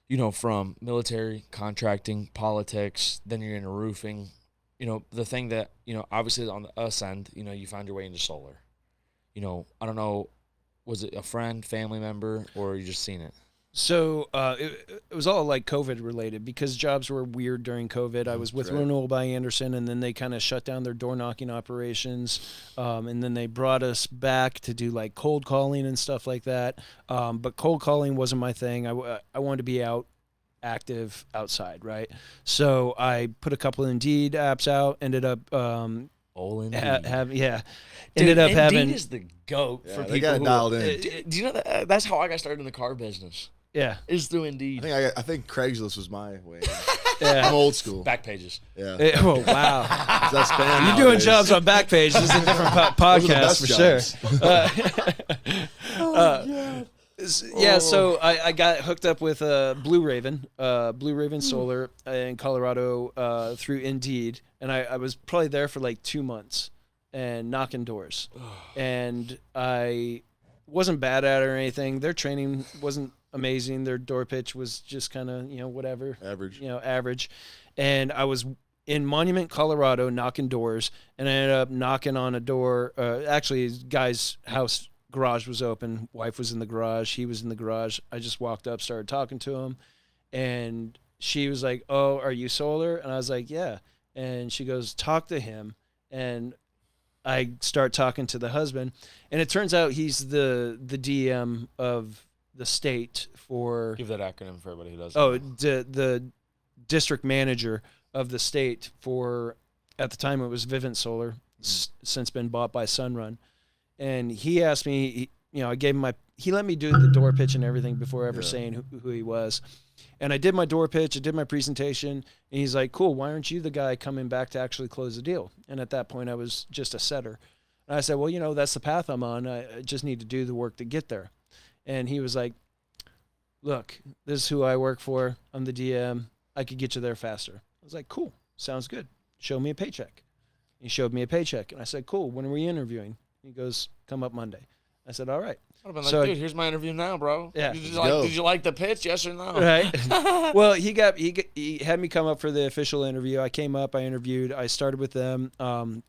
B: You know, from military, contracting, politics, then you're into roofing. You know, the thing that you know, obviously on the us end, you know, you find your way into solar. You know, I don't know, was it a friend, family member, or you just seen it?
D: So uh, it, it was all like COVID related because jobs were weird during COVID. I was with
C: right.
D: Renewal by Andersen, and then they kind of shut down their door knocking operations, um, and then they brought us back to do like cold calling and stuff like that. Um, but cold calling wasn't my thing. I, w- I wanted to be out active outside, right? So I put a couple Indeed apps out. Ended up um,
B: Olin.
D: ha- have yeah, ended up having
B: is the goat
C: Yeah,
B: for
C: they
B: people
C: got it
B: who.
C: dialed in.
B: Do, do you know that? uh, that's how I got started in the car business.
D: yeah
B: Is through
C: I
B: Indeed.
C: think I, I think Craigslist was my way.
D: yeah.
C: I'm old school.
B: Back pages.
C: Yeah.
D: Eh, oh wow.
C: Is that spam
D: You're doing
C: nowadays?
D: jobs on Backpage. This is a different po-
C: Those are the
D: podcast
C: best
D: for
C: jobs.
D: sure. Uh, uh, s- yeah, so I, I got hooked up with uh, Blue Raven, uh, Blue Raven Solar in Colorado uh, through Indeed, and I, I was probably there for like two months and knocking doors, and I wasn't bad at it or anything. Their training wasn't amazing. Their door pitch was just kind of you know whatever
C: Average.
D: you know, average. And I was in Monument, Colorado, knocking doors, and I ended up knocking on a door. Uh, actually, guy's house garage was open. Wife was in the garage. He was in the garage. I just walked up, started talking to him, and she was like, "Oh, are you solar?" And I was like, "Yeah." And she goes, "Talk to him." And I start talking to the husband, and it turns out he's the the DM of the state for
B: Give that acronym for everybody who doesn't.
D: Oh,
B: know.
D: the the district manager of the state for at the time it was Vivint Solar, mm. s- since been bought by Sunrun, and he asked me, he- you know, I gave him my, he let me do the door pitch and everything before ever
C: Yeah.
D: saying who, who he was, and I did my door pitch, I did my presentation, and he's like, cool, why aren't you the guy coming back to actually close the deal? And at that point, I was just a setter, and I said, well, you know, that's the path I'm on. I, just need to do the work to get there, and he was like look, this is who I work for. I'm the DM. I could get you there faster. I was like, cool, sounds good. Show me a paycheck. He showed me a paycheck, and I said, cool. When are we interviewing? He goes, "Come up Monday." I said, "All right."
B: I'd have been like,
D: So-
B: dude, here's my interview now, bro.
D: Yeah.
B: Did you, like, did you like the pitch? Yes or no?
D: Right. well, he got he he had me come up for the official interview. I came up, I interviewed, I started with them. Um,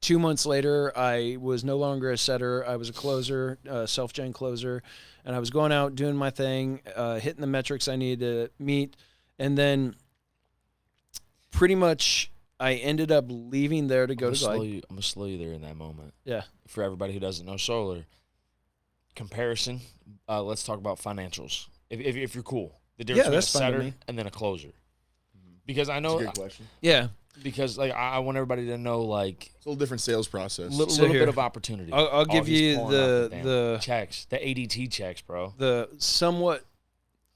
D: two months later, I was no longer a setter. I was a closer, uh, self gen closer, and I was going out doing my thing, uh, hitting the metrics I needed to meet, and then pretty much I ended up leaving there to go
B: I'm
D: to
B: slow you, I'm gonna slow you there in that moment.
D: Yeah.
B: For everybody who doesn't know solar, comparison. Uh, let's talk about financials. If, if, if you're cool, the difference
D: Yeah,
B: between a setter and then a closer. Because I
C: That's
B: know,
C: a good question.
D: Yeah,
B: because like I, I want everybody to know like
C: It's a little different sales process.
B: a little,
D: So
B: little
D: here,
B: bit of opportunity.
D: I'll, I'll give you
B: pulling
D: the the
B: checks, the ADT checks, bro.
D: the somewhat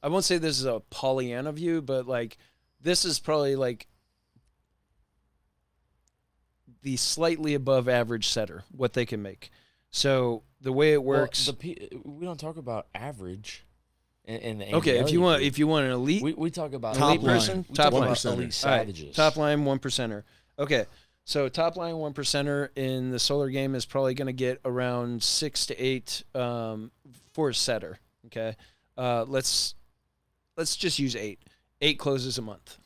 D: I won't say this is a Pollyanna view, but like this is probably like the slightly above average setter, what they can make. So the way it
B: Well,
D: works
B: the P, we don't talk about average. In, in the
D: Okay, if you want
B: group.
D: if you want an elite
B: we, we talk about
C: Top
D: elite
C: line.
D: person,
B: we
D: top line.
B: about
C: One percenter.
B: elite
D: All right,
B: savages.
D: top line one percenter. Okay. So top line one percenter in the solar game is probably going to get around six to eight um, for a setter. Okay, uh, let's let's just use eight. Eight closes a month.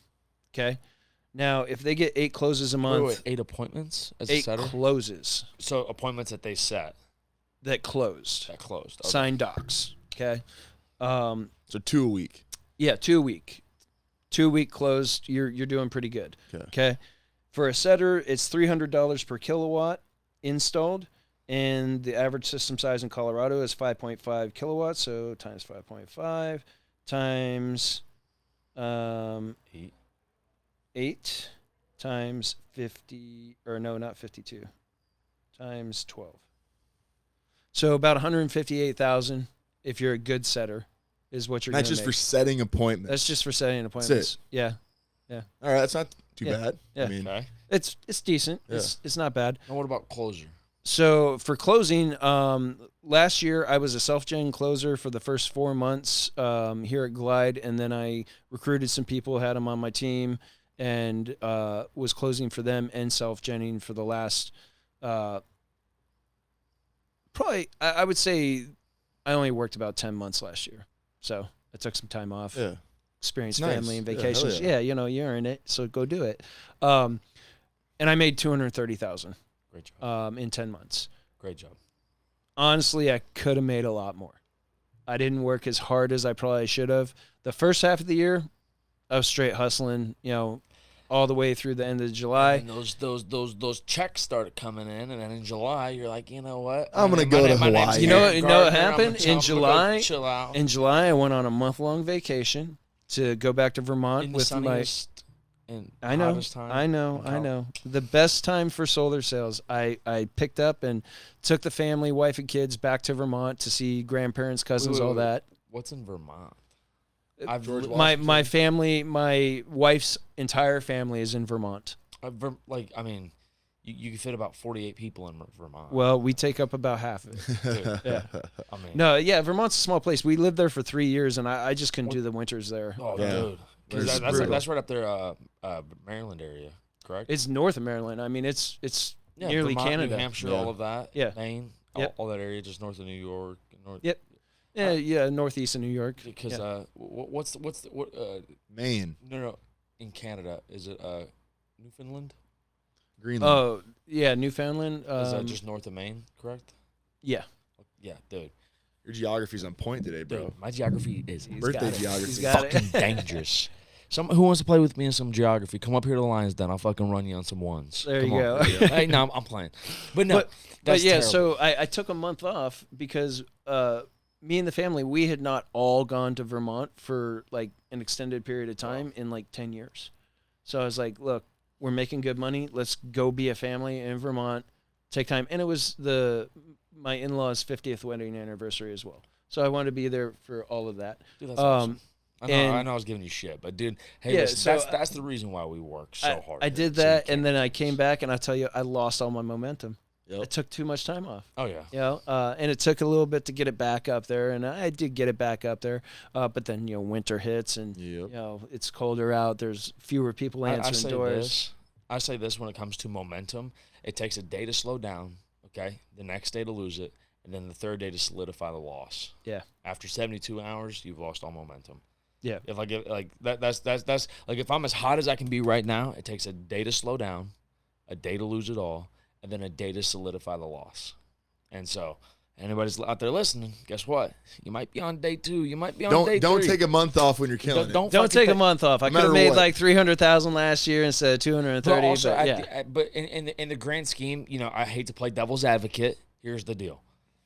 D: Okay. Now, if they get eight closes a month,
B: wait, eight appointments as a
D: eight
B: setter.
D: closes
B: so appointments that they set
D: that closed,
B: that closed. Okay.
D: signed docs. Okay. Um,
C: So two a week.
D: Yeah, two a week. Two a week closed. You're you're doing pretty good.
C: Okay.
D: Okay. For a setter, it's three hundred dollars per kilowatt installed, and the average system size in Colorado is five point five kilowatts. So times five point five times um,
B: Eight.
D: Eight times fifty or no, not fifty two times twelve. So about one hundred fifty eight thousand if you're a good setter is what you're.
C: That's
D: gonna
C: just
D: make.
C: for setting appointments.
D: That's just for setting
C: it.
D: appointments. Yeah, Yeah.
C: All right, that's not too
D: Yeah.
C: bad.
D: Yeah.
C: I mean,
B: Okay.
D: it's it's decent. It's it's not bad.
B: Now what about closure?
D: So for closing, um, last year I was a self-gen closer for the first four months um, here at Glide, and then I recruited some people, had them on my team, and uh, was closing for them and self-genning for the last. Uh, probably, I, I would say, I only worked about ten months last year, so I took some time off.
C: yeah.
D: experience
C: Nice.
D: family and vacations.
C: yeah.
D: yeah. you know, you're in it, so go do it. Um, and I made two hundred thirty thousand
B: Great job.
D: um, in ten months.
B: Great job.
D: Honestly, I could have made a lot more. I didn't work as hard as I probably should have. The first half of the year, I was straight hustling. You know, all the way through the end of July.
B: And those those those those checks started coming in, and then in July you're like, you know what?
C: I'm gonna
B: name-
C: go
B: my
C: to
B: my
C: Hawaii.
D: You know what- you know what
B: Gardner. I'm gonna
D: happened? In
B: I'm go
D: July-
B: chill out
D: In July, I went on a month long vacation to go back to Vermont
B: in the
D: with my
B: sunniest and
D: I know,
B: time.
D: I know, I know. The best time for solar sales. I I picked up and took the family, wife and kids back to Vermont to see grandparents, cousins,
B: wait,
D: all
B: wait.
D: that.
B: What's in Vermont? I've
C: George
D: My
C: Washington.
D: my family, my wife's entire family is in Vermont.
B: I've Ver- like I mean, you, you can fit about 48 people in Ver- Vermont.
D: Well, we take up about half of it.
B: Dude,
D: Yeah.
B: I mean,
D: No, yeah, Vermont's a small place. We lived there for three years, and I, I just couldn't
B: What-
D: do the winters there.
B: oh
C: Yeah.
B: dude, 'Cause
C: It's
B: that- that's
C: brutal.
B: that's right up there, uh, uh, Maryland area, correct?
D: It's north of Maryland. I mean, it's it's
B: yeah,
D: nearly
B: Vermont,
D: Canada.
B: New Hampshire,
C: Yeah.
B: all of that.
D: Yeah.
B: Maine,
D: Yep.
B: all, all that area, just north of New York, north.
D: Yep. Yeah, yeah, northeast of New York.
B: Because
D: Yeah.
B: uh, wh- what's the, what's the, what uh
C: Maine,
B: no no in Canada is it uh Newfoundland?
C: Greenland.
D: Oh, yeah, Newfoundland.
B: Is that
D: Um,
B: just north of Maine? Correct.
D: yeah.
B: Yeah, dude.
C: Your geography's on point today, bro.
B: Dude, my geography is
C: Birthday geography.
D: He's got it.
B: fucking dangerous. Some who wants to play with me in some geography? Come up here to the Lions Den. I'll fucking run you on some ones.
D: There
B: Come
D: you
B: on.
D: go.
B: hey, no, I'm, I'm playing. But no,
D: But- But yeah,
B: terrible.
D: so I, I took a month off because uh, me and the family we had not all gone to Vermont for like an extended period of time in like ten years. So I was like, look, we're making good money. Let's go be a family in Vermont. Take time, and it was the my in laws' fiftieth wedding anniversary as well. So I wanted to be there for all of that.
B: Dude,
D: um,
B: awesome. I know, I know I was giving you shit, but dude, hey,
D: Yeah,
B: listen,
D: so
B: that's
D: I-
B: that's the reason why we work so
D: I,
B: hard.
D: I did that,
B: can't
D: and then I came back, and I tell you, I lost all my momentum.
C: Yep.
D: I took too much time off.
B: Oh yeah,
D: you know, uh, and it took a little bit to get it back up there, and I did get it back up there. Uh, but then you know, winter hits, and
C: Yep.
D: you know, it's colder out. There's fewer people
B: answering I,
D: I
B: say
D: doors.
B: this. I say this when it comes to momentum. It takes a day to slow down. Okay, the next day to lose it, and then the third day to solidify the loss.
D: Yeah.
B: After 72 hours, you've lost all momentum.
D: Yeah.
B: If I get like that, that's that's that's like if I'm as hot as I can be right now, it takes a day to slow down, a day to lose it all, and then a day to solidify the loss. And so, anybody's out there listening, guess what? You might be on day two. You might be on day
C: Don't don't
B: three.
C: take a month off when you're killing
B: Don't-
C: it.
B: don't
D: Don't
B: fucking
D: take a month off. I
C: No
D: could have made
C: what.
D: like three hundred thousand last year instead of two hundred and
B: But also,
D: But yeah,
B: the- at- but in, in the in the grand scheme, you know, I hate to play devil's advocate. Here's the deal.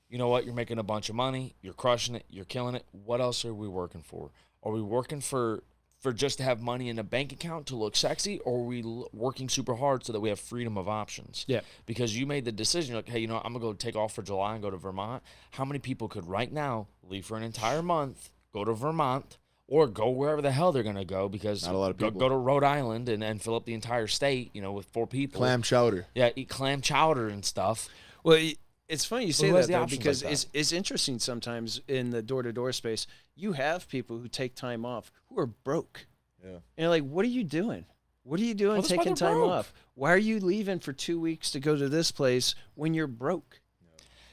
B: You know what? You're making a bunch of money. You're crushing it. You're killing it. What else are we working for? Are we working for for just to have money in a bank account to look sexy, or are we l- working super hard so that we have freedom of options?
D: Yeah.
B: Because you made the decision, like, hey, you know, I'm gonna go take off for July and go to Vermont. How many people could right now leave for an entire month, go to Vermont, or go wherever the hell they're gonna go? Because
C: Not a lot of
B: go,
C: people.
B: go to Rhode Island and, and fill up the entire state, you know, with four people.
C: Clam chowder.
B: Yeah, eat clam chowder and stuff.
D: Well, y- it's funny you say
B: who has
D: that though, because
B: like
D: it's it's interesting sometimes in the door to door space. You have people who take time off who are broke.
C: Yeah.
D: And you're like, what are you doing? What are you doing
B: Well,
D: taking time
B: broke.
D: off? Why are you leaving for two weeks to go to this place when you're broke?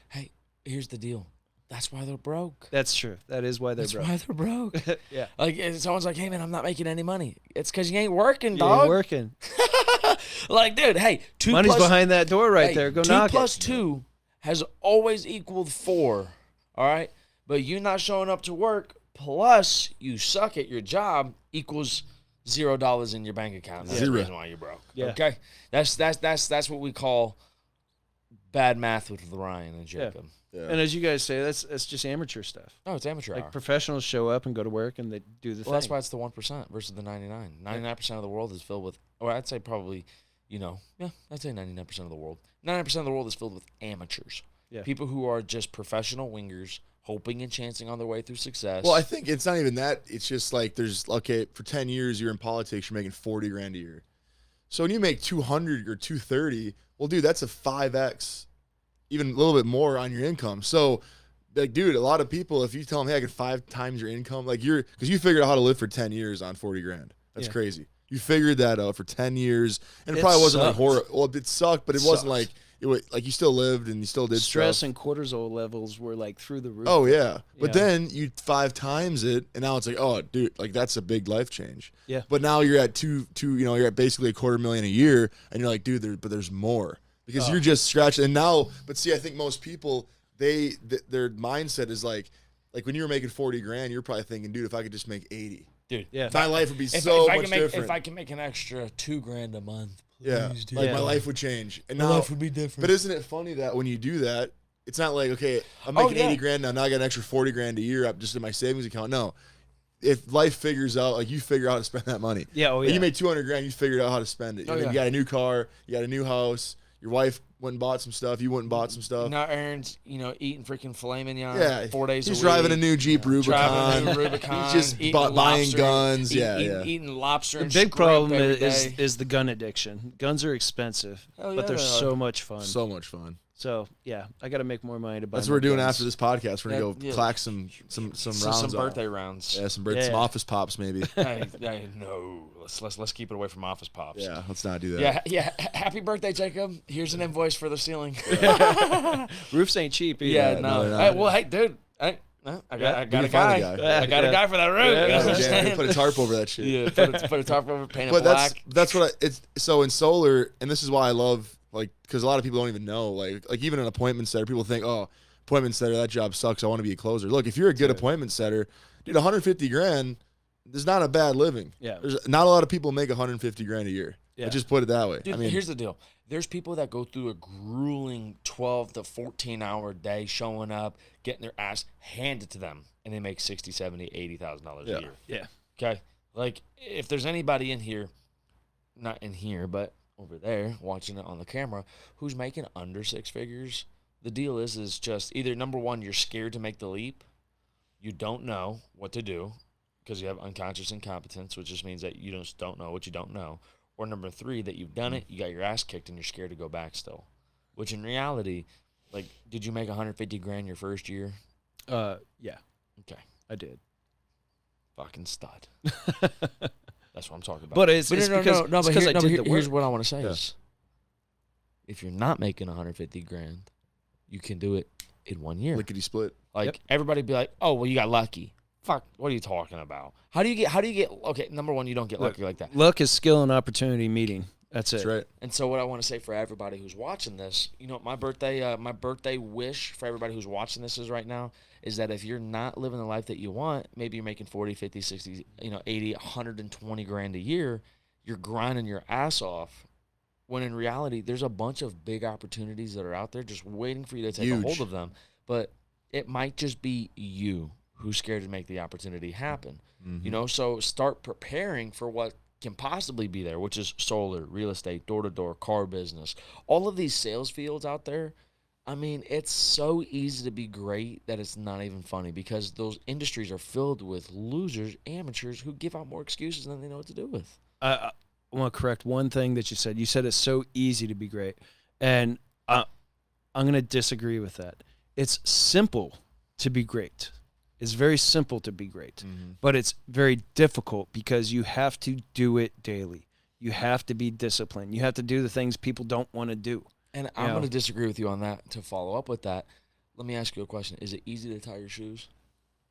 B: Hey, here's the deal. That's why they're broke.
D: That's true. That is why they're
B: That's
D: broke.
B: why they're broke.
D: yeah.
B: like someone's like, "Hey man, I'm not making any money." It's because you ain't working,
D: You're
B: dog.
D: working.
B: like, dude, hey, two
D: Money's
B: plus-
D: behind that door right
B: hey,
D: there. Go
B: two
D: knock
B: plus
D: it.
B: two has always equaled four. All right, but you not showing up to work plus you suck at your job equals zero dollars in your bank account. That's
C: Zero.
B: the reason why you're broke.
D: Yeah.
B: Okay, that's that's that's that's what we call bad math with Ryan and Jacob.
C: Yeah.
D: And as you guys say, that's that's just amateur stuff.
B: No, it's amateur
D: Like
B: hour.
D: professionals show up and go to work and they do the
B: Well, that's why it's the one percent versus the ninety nine. Ninety nine percent of the world is filled with, or I'd say probably, you know, yeah, I'd say ninety nine percent of the world. Ninety percent of the world is filled with amateurs.
D: Yeah.
B: People who are just professional wingers, hoping and chancing on their way through success.
C: Well, I think it's not even that. It's just like there's okay for ten years you're in politics, you're making forty grand a year. So when you make two hundred or two thirty, well, dude, that's a five x, even a little bit more on your income. So, like, dude, a lot of people, if you tell them, hey, I get five times your income, like you're because you figured out how to live for ten years on forty grand. That's
D: Yeah.
C: crazy. You figured that out for ten years, and it,
D: It
C: probably wasn't like horror. Well, it sucked, but it wasn't
D: Sucked.
C: like it was like you still lived and you still did
D: stress
C: stuff.
D: and cortisol levels were like through the roof.
C: Oh yeah, but
D: Yeah.
C: then you five times it, and now it's like, oh, dude, like that's a big life change.
D: Yeah.
C: But now you're at two, two, you know, you're at basically a quarter million a year, and you're like, dude, there, but there's more because
D: Oh.
C: you're just scratching. And now, but see, I think most people, they, th- their mindset is like, like when you were making forty grand, you're probably thinking, dude, if I could just make eighty,
B: dude,
D: Yeah.
C: my life would be
B: if,
C: so
B: if I
C: much
B: can make
C: different.
B: if I can make an extra two grand a month,
C: yeah,
B: please,
C: like
B: dude.
C: my life would change. And
B: My
C: now,
B: life would be different.
C: But isn't it funny that when you do that, it's not like okay, I'm
B: Oh,
C: making
B: yeah.
C: 80 grand now. Now I got an extra 40 grand a year up just in my savings account. No, if life figures out, like you figure out how to spend that money.
D: Yeah, oh
C: Like,
D: yeah.
C: You made 200 grand, you figured out how to spend it.
B: Oh,
C: You
B: yeah.
C: got a new car, you got a new house. Your wife went and bought some stuff. You went and bought some stuff.
B: now Aaron's, you know, eating freaking filet mignon
C: yeah,
B: four days
C: He's
B: a
C: driving a new Jeep Rubicon.
B: Driving a new Rubicon,
C: He's just bu- buying
B: lobster,
C: guns.
B: eat-
C: yeah,
B: eating,
C: yeah.
B: eating lobster.
D: the big problem is, is the gun addiction. Guns are expensive,
B: Hell
D: but they're
B: they are.
D: so much fun. So,
C: So much fun.
D: Yeah, I got to make more money to buy.
C: That's what we're doing
D: guns.
C: after this podcast. We're gonna
B: Yeah,
C: go
B: yeah.
C: clack some some some
B: some,
C: rounds.
B: some
C: off.
B: birthday rounds.
C: Yeah, some birth,
D: Yeah.
C: some office pops maybe.
B: I, I, no, let's let's let's keep it away from office pops.
C: yeah, let's not do that.
B: Yeah, yeah. h- Happy birthday, Jacob. Here's an invoice for the ceiling.
D: Roofs ain't cheap either.
B: yeah,
C: no,
B: no.
C: they're not.
B: Hey, well, hey, dude. I, no, I got,
D: Yeah,
B: I got a
C: can
B: guy.
C: find a guy.
B: I got
D: Yeah.
B: a guy for that roof.
D: Yeah.
B: You know what I'm
C: Yeah,
B: saying?
C: put a tarp over that shit.
B: Yeah, put a, put a tarp over, paint it
C: but that's that's what I, it's so in solar and this is why i love like because a lot of people don't even know like like even an appointment setter people think oh appointment setter that job sucks i want to be a closer look if you're a good appointment setter dude 150 grand is not a bad living
D: Yeah.
C: there's not a lot of people make 150 grand a year
D: Yeah.
C: Let's just put it that way
B: Dude,
C: i mean
B: here's the deal. There's people that go through a grueling 12 to 14 hour day showing up, getting their ass handed to them, and they make 60, 70, 80,000 dollars
C: Yeah.
B: a year.
D: Yeah.
B: Okay. Like, if there's anybody in here, not in here, but over there watching it on the camera, who's making under six figures, the deal is, is just either number one, you're scared to make the leap, you don't know what to do because you have unconscious incompetence, which just means that you just don't know what you don't know. Or number three, that you've done it, you got your ass kicked, and you're scared to go back still. Which in reality, like, did you make 150 grand your first year?
D: Uh, yeah,
B: Okay,
D: I did.
B: fucking stud. That's what I'm talking about.
D: But it's,
B: But
D: it's
B: no, no,
D: because,
B: no, no,
D: it's
B: but
D: because
B: here- no, but
D: did
B: here-
D: the
B: here's what I want to say
C: Yeah.
B: is, if you're not making 150 grand, you can do it in one year.
C: Lickety split.
B: Like
D: Yep.
B: everybody be like, "Oh, well, you got lucky." Fuck, what are you talking about? How do you get? How do you get? Okay, number one, you don't get
D: Look,
B: lucky like that.
D: Luck is skill and opportunity meeting. That's it.
C: That's right.
B: And so, what I want to say for everybody who's watching this, you know, my birthday, uh, my birthday wish for everybody who's watching this is right now is that if you're not living the life that you want, maybe you're making 40, 50, 60, you know, 80, 120 grand a year, you're grinding your ass off. When in reality, there's a bunch of big opportunities that are out there just waiting for you to take
C: Huge.
B: a hold of them. But it might just be you who's scared to make the opportunity happen.
C: Mm-hmm.
B: You know, so start preparing for what can possibly be there, which is solar, real estate, door to door, car business, all of these sales fields out there. I mean, it's so easy to be great that it's not even funny because those industries are filled with losers, amateurs who give out more excuses than they know what to do with.
D: I, I want to correct one thing that you said. You said it's so easy to be great, and I, I'm going to disagree with that. It's simple to be great. It's very simple to be great,
C: Mm-hmm.
D: but it's very difficult because you have to do it daily. You have to be disciplined. You have to do the things people don't want to do.
B: And I'm going to disagree with you on that to follow up with that. Let me ask you a question. Is it easy to tie your shoes?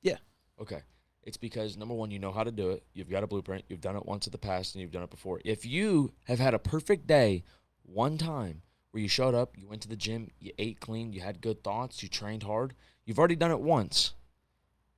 D: Yeah.
B: Okay. It's because number one, you know how to do it. You've got a blueprint. You've done it once in the past and you've done it before. If you have had a perfect day one time where you showed up, you went to the gym, you ate clean, you had good thoughts, you trained hard, you've already done it once.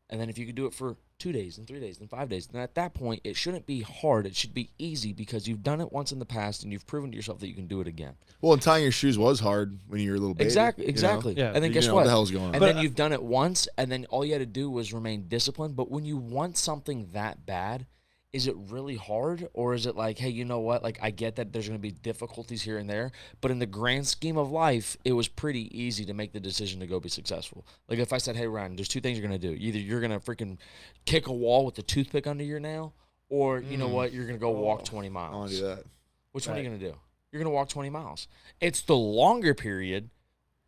B: And then if you could do it for two days and three days and five days, then at that point, it shouldn't be hard. It should be easy because you've done it once in the past and you've proven to yourself that you can do it again.
C: Well, and tying your shoes was hard when you were a little baby.
B: Exactly,
C: you know?
B: exactly.
D: Yeah.
B: And then
C: You
B: guess
C: know
B: what?
C: what the hell's going on.
B: And
D: But
B: then you've done it once, and then all you had to do was remain disciplined. But when you want something that bad, is it really hard, or is it like, hey, you know what? Like, I get that there's going to be difficulties here and there, but in the grand scheme of life, it was pretty easy to make the decision to go be successful. Like, if I said, hey, Ryan, there's two things you're going to do. Either you're going to freaking kick a wall with a toothpick under your nail, or you know
C: Mm.
B: what? You're going to go walk
C: Oh,
B: 20
C: I
B: miles.
C: want to do that.
B: Which one are you going to do? You're going to walk 20 miles. It's the longer period,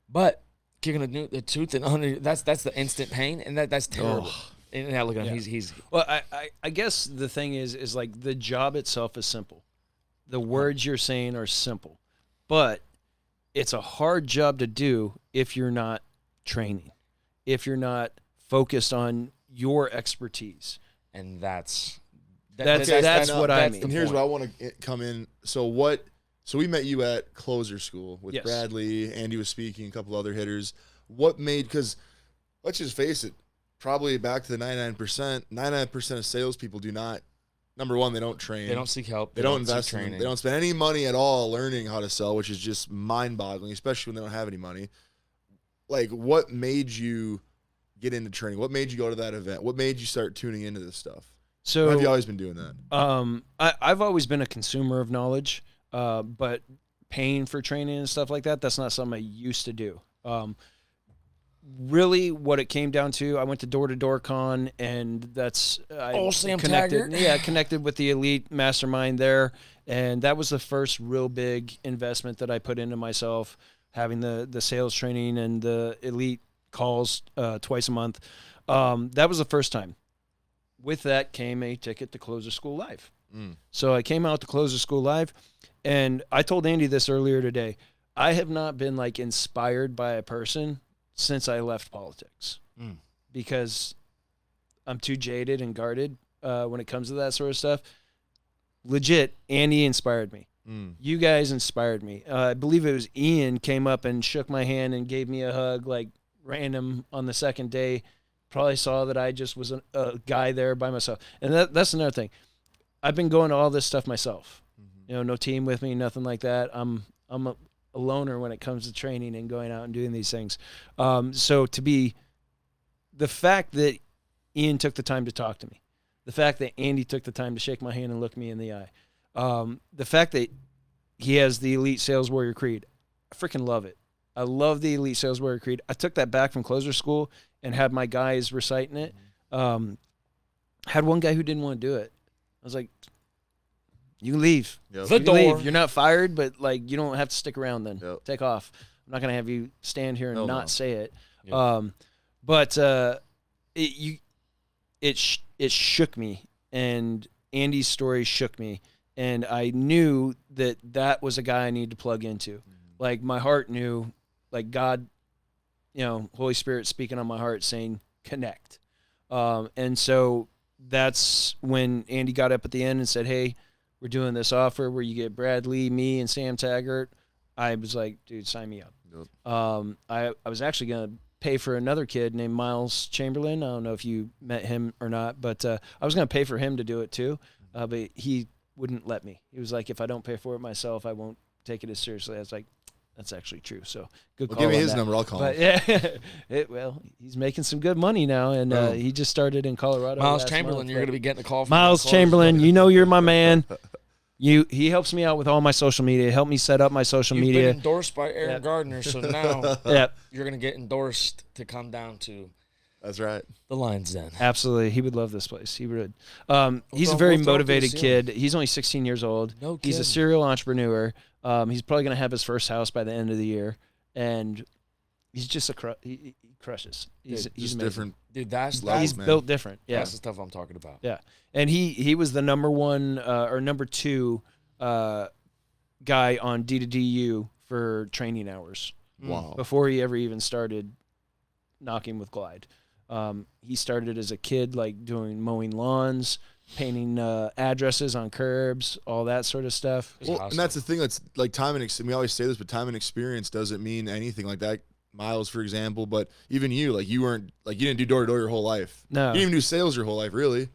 B: but kicking a, new, a tooth and under that's that's the instant pain, and that that's terrible.
C: Ugh.
B: And now look at him.
D: Yeah.
B: He's he's
D: Well, I, I, I guess the thing is, is like the job itself is simple. The words you're saying are simple, but it's a hard job to do if you're not training, if you're not focused on your expertise.
B: and that's that-
D: That's-
B: that-
D: that's
B: the-
D: what I mean.
C: And here's
B: point.
C: what I want to come in. So what? So we met you at closer school with
D: Yes.
C: Bradley. Andy was speaking. A couple other hitters. What made? Because let's just face it. Probably back to the 99%. 99% of salespeople do not. Number one, they don't train.
B: They don't seek help.
C: They don't
B: seek
C: invest in them. They don't spend any money at all learning how to sell, which is just mind-boggling, especially when they don't have any money. Like, what made you get into training? What made you go to that event? What made you start tuning into this stuff?
D: So
C: Or have you always been doing that?
D: Um, I, I've always been a consumer of knowledge, uh, but paying for training and stuff like that, that's not something I used to do. Um, really, what it came down to, I went to Door to Door Con, and that's I
B: Oh, Sam
D: connected.
B: Taggart.
D: Yeah, connected with the elite mastermind there, and that was the first real big investment that I put into myself, having the the sales training and the elite calls uh, twice a month. Um, that was the first time. With that came a ticket to close Closer School Live.
C: Mm.
D: So I came out to close Closer School Live, and I told Andy this earlier today. I have not been like inspired by a person since I left politics
B: Mm.
D: because I'm too jaded and guarded uh, when it comes to that sort of stuff. Legit, Andy inspired me.
C: Mm.
D: You guys inspired me. Uh, I believe it was Ian came up and shook my hand and gave me a hug, like random on the second day. Probably saw that I just was a, a guy there by myself, and that, that's another thing. I've been going to all this stuff myself. You know, no team with me, nothing like that. I'm I'm a, a loner when it comes to training and going out and doing these things. Um, so to be the fact that Ian took the time to talk to me, the fact that Andy took the time to shake my hand and look me in the eye, um, the fact that he has the elite sales warrior creed, I freaking love it. I love the elite sales warrior creed. I took that back from closer school and had my guys reciting it. Um, had one guy who didn't want to do it. I was like, "You can leave.
C: Yep.
B: The
D: You can leave.
B: door.
D: You're not fired, but like you don't have to stick around. Then
C: Yep.
D: take off. I'm not gonna have you stand here and
C: Hell
D: not
C: no.
D: say it.
B: Yep.
D: Um, but uh, it you it sh- it shook me, and Andy's story shook me, and I knew that that was a guy I needed to plug into. Like my heart knew, like God you know, Holy Spirit speaking on my heart saying connect. Um, and so that's when Andy got up at the end and said, "Hey, we're doing this offer where you get Bradley, me, and Sam Taggart." I was like, "Dude, sign me up."
C: Yep.
D: Um, I I was actually gonna pay for another kid named Miles Chamberlain. I don't know if you met him or not, but uh, I was gonna pay for him to do it too, uh, but he wouldn't let me. He was like, "If I don't pay for it myself, I won't take it as seriously." I was like, "That's actually true." So good
C: Well,
D: call.
C: give me
D: on
C: his
D: that.
C: number. I'll call
D: But
C: him.
D: yeah, it, well, he's making some good money now, and uh, he just started in Colorado.
B: Miles
D: last
B: Chamberlain,
D: month,
B: you're gonna be getting a call. from
D: Miles Chamberlain. You know you're my man. You he helps me out with all my social media. Help me set up my social
B: You've
D: media.
B: been endorsed by Aaron
D: Yeah.
B: Gardner, so now
D: yeah,
B: you're gonna get endorsed to come down to
C: That's right.
B: the Lions Den.
D: absolutely. He would love this place. He would. Um,
B: We'll
D: he's a very
B: we'll throw up the
D: motivated
B: ceiling.
D: kid. He's only 16 years old.
B: No
D: He's a serial entrepreneur. Um, he's probably going to have his first house by the end of the year, and he's just a cru- he, he crushes. He's
B: Dude,
D: he's
C: Just
D: amazing.
C: different.
B: Dude, that's
C: Levels,
B: that's,
D: He's
C: man.
D: built different. Yeah,
B: that's the stuff I'm talking about.
D: Yeah. and he he was the number one uh, or number two uh, guy on D2DU for training hours
B: Mm.
C: Wow.
D: before he ever even started knocking with Glide. Um, he started as a kid, like doing mowing lawns, painting uh, addresses on curbs, all that sort of stuff.
C: Well,
B: awesome.
C: and that's the thing. That's like time and ex- and we always say this, but time and experience doesn't mean anything like that. Miles, for example, but even you, like you weren't like you didn't do door to door your whole life.
D: No,
C: You didn't even do sales your whole life, really.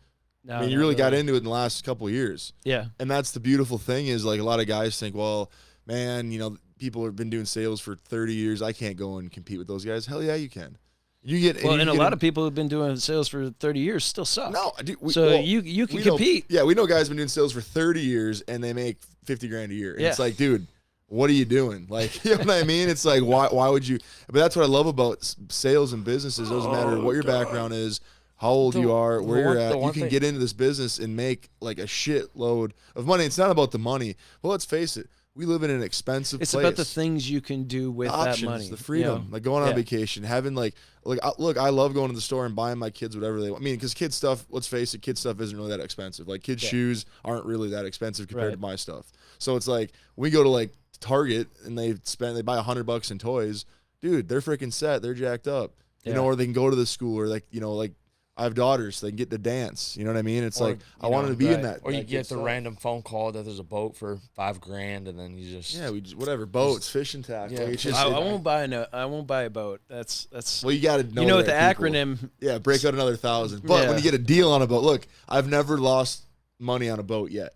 D: no
C: I mean, you
D: not
C: really got into it in the last couple of years.
D: Yeah,
C: And that's the beautiful thing is like a lot of guys think, well, man, you know, people have been doing sales for 30 years. I can't go and compete with those guys. Hell yeah, you can. You get
D: well,
C: you
D: and a lot of people who've been doing sales for 30 years still suck.
C: no, dude, we,
D: so
C: well,
D: you you can
C: we know-
D: compete.
C: yeah, we know guys been doing sales for 30 years and they make 50 grand a year. And It's like, dude, what are you doing? Like, you know what I mean? It's like, why, why would you? But that's what I love about sales and businesses. It doesn't matter oh, what your background is, how old
B: The-
C: you are, where you're at. You can
B: thing-
C: get into this business and make like a shitload of money. It's not about the money. Well, let's face it, we live in an expensive
D: It's
C: place
D: about the things you can do with
C: the
D: that
C: options,
D: money.
C: the
D: you
C: freedom,
D: know?
C: like going on
D: Yeah.
C: vacation, having like, like look, I love going to the store and buying my kids whatever they want. I mean, because kids stuff, let's face it, kids stuff isn't really that expensive. Like kids
D: Yeah.
C: shoes aren't really that expensive compared
D: Right.
C: to my stuff. So it's like we go to like Target and they spend they buy a hundred bucks in toys, dude, they're freaking set, they're jacked up, you know, or they can go to the school or like you know like. I have daughters; they can get to dance. You know what I mean? It's
B: Or,
C: like I
B: you
C: wanted to be in that.
B: Or you
C: that
B: get the
C: stuff.
B: random phone call that there's a boat for five grand, and then you just
C: Yeah, we just whatever boats, fishing tackle.
B: Yeah.
C: it's just,
D: I,
C: it-
D: I won't buy no. I won't buy a boat. That's that's.
C: well, you got to know.
D: you know what the
C: people.
D: acronym?
C: Yeah, break out another thousand. But
D: Yeah.
C: when you get a deal on a boat, look, I've never lost money on a boat yet.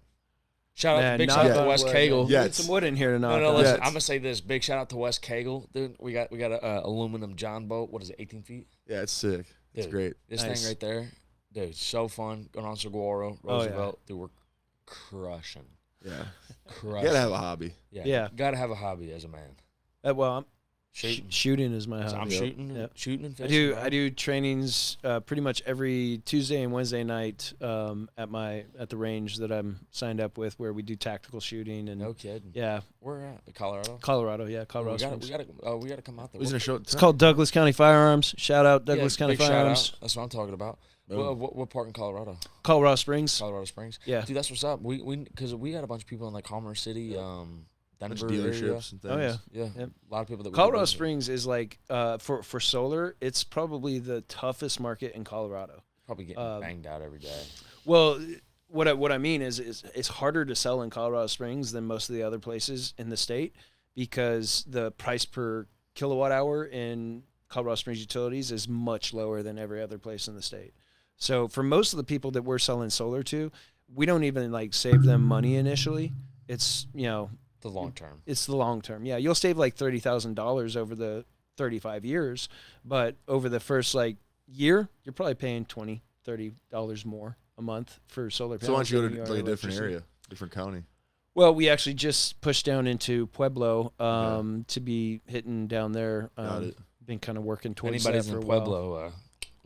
B: Shout out,
D: Man,
B: big shout out to Wes
D: wood,
B: Cagle.
C: Yeah,
D: some wood in here tonight. knock
B: No, no, listen.
C: Yeah.
B: I'm gonna say this. Big shout out to Wes Cagle, dude. We got we got a uh, aluminum John boat. What is it? 18 feet.
C: Yeah, it's sick. It's great.
B: This
D: Nice.
B: thing right there, dude, so fun. Going on Saguaro,
D: Oh, yeah.
B: Roosevelt, dude, we're crushing,
C: Yeah, you gotta have a hobby.
B: yeah,
D: Yeah.
B: gotta have a hobby as a man.
D: Uh, well, I'm, sh-
B: Shooting.
D: shooting is my hobby.
B: I'm shooting,
D: Yep.
B: shooting and
D: I do
B: bro.
D: I do trainings uh, pretty much every Tuesday and Wednesday night um, at my at the range that I'm signed up with, where we do tactical shooting and
B: No kidding.
D: yeah,
B: We're at Colorado.
D: Colorado, yeah,
B: we
D: Colorado
B: gotta,
D: Springs.
B: we gotta, uh, we gotta come out there.
C: Who's
B: What-
C: gonna show?
D: It's called Douglas County Firearms. Shout out
B: yeah,
D: Douglas County
B: big shout
D: Firearms,
B: out. That's what I'm talking about.
C: Boom.
B: What, what, what part in Colorado?
D: Colorado Springs.
B: Colorado Springs.
D: Yeah.
B: Dude, that's what's up. We we because we had a bunch of people in like Commerce City, um,
C: Bunch
B: Denver
C: of
B: area.
C: dealerships and things.
D: Oh yeah,
B: Yeah,
D: Yep.
B: a lot of people that we
D: Colorado
B: do.
D: Springs is like uh, for for solar. It's probably the toughest market in Colorado.
B: probably getting
D: um,
B: banged out every day.
D: Well, what I, what I mean is, is it's harder to sell in Colorado Springs than most of the other places in the state because the price per kilowatt hour in Colorado Springs utilities is much lower than every other place in the state. So for most of the people that we're selling solar to, we don't even like save them money initially. It's you know
B: The long term.
D: it's the long term. Yeah, you'll save like thirty thousand dollars over the thirty five years, but over the first like year, you're probably paying twenty, thirty dollars more a month for solar panels.
C: So why don't you go to like a different area, different county?
D: Well, we actually just pushed down into Pueblo um, to be hitting down there.
C: Got
D: Um,
C: it.
D: been kind of working towards
B: Anybody's
D: that for
B: in
D: a while.
B: Pueblo, uh,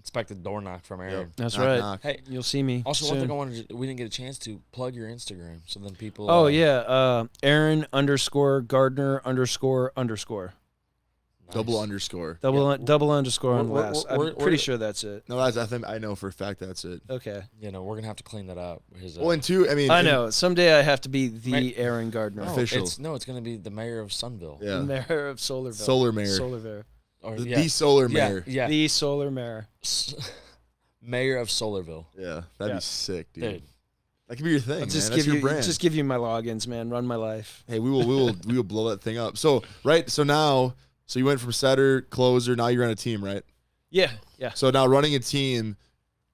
B: expect a door knock from Aaron.
D: That's
C: Knock,
D: right.
C: knock.
B: Hey,
D: You'll see me.
B: also one
D: soon.
B: thing I wanted to, we didn't get a chance to plug your Instagram, so then people.
D: Oh
B: uh,
D: yeah, uh, Aaron underscore Gardner underscore underscore
C: Double underscore.
D: double
B: Yeah.
D: double underscore on the
B: We're-
D: last.
B: we're-
D: I'm
B: we're-
D: pretty
B: we're-
D: sure that's it.
C: No, that's I think I know for a fact that's it.
D: Okay.
B: You know, we're gonna have to clean that up. His, uh,
C: Well, and two, I mean,
D: I
C: and-
D: know. Someday I have to be the
B: Right.
D: Aaron Gardner,
B: no,
C: official.
B: It's, no, it's gonna be the mayor of Sunville.
C: Yeah,
D: mayor of Solarville.
C: solar mayor.
D: Solar Solarville.
B: Or
C: The,
B: yeah,
C: the solar
B: yeah,
C: mayor.
B: yeah,
D: The solar
B: mayor. Mayor of Solarville.
C: Yeah, that'd
D: Yeah.
C: be sick, dude.
B: Dude,
C: That could be your thing,
D: I'll
C: man.
D: just
C: That's
D: give
C: your
D: you
C: brand.
D: just give you my logins, man. Run my life.
C: hey, we will, we will, we will blow that thing up. So right, so now, so you went from setter, closer. Now you're on a team, right?
D: Yeah, yeah.
C: So now running a team,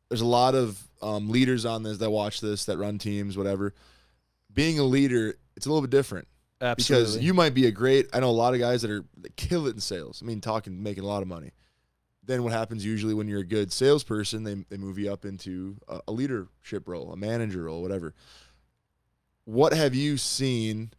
C: there's a lot of um, leaders on this that watch this, that run teams, whatever. Being a leader, it's a little bit different
D: Absolutely.
C: because you might be a great. I know a lot of guys that are that kill it in sales. I mean, talking, making a lot of money. Then what happens usually when you're a good salesperson, they they move you up into a, a leadership role, a manager role, whatever. What have you seen?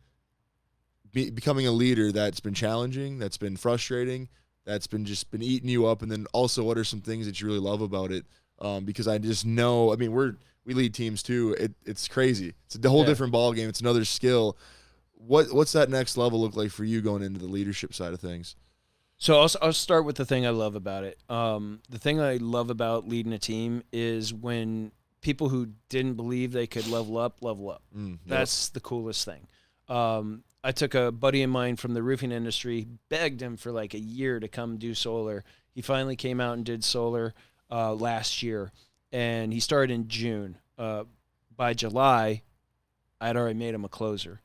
C: Be, becoming a leader that's been challenging, that's been frustrating, that's been just been eating you up, and then also what are some things that you really love about it? Um, because I just know, I mean, we're we lead teams too. It, it's crazy. It's a whole
D: Yeah.
C: different ball game. It's another skill. What what's that next level look like for you going into the leadership side of things?
D: So I'll, I'll start with the thing I love about it. Um, the thing I love about leading a team is when people who didn't believe they could level up, level up.
C: Mm, yep.
D: That's the coolest thing. Um, I took a buddy of mine from the roofing industry, begged him for like a year to come do solar. He finally came out and did solar uh, last year, and he started in June. Uh, by July, I had already made him a closer.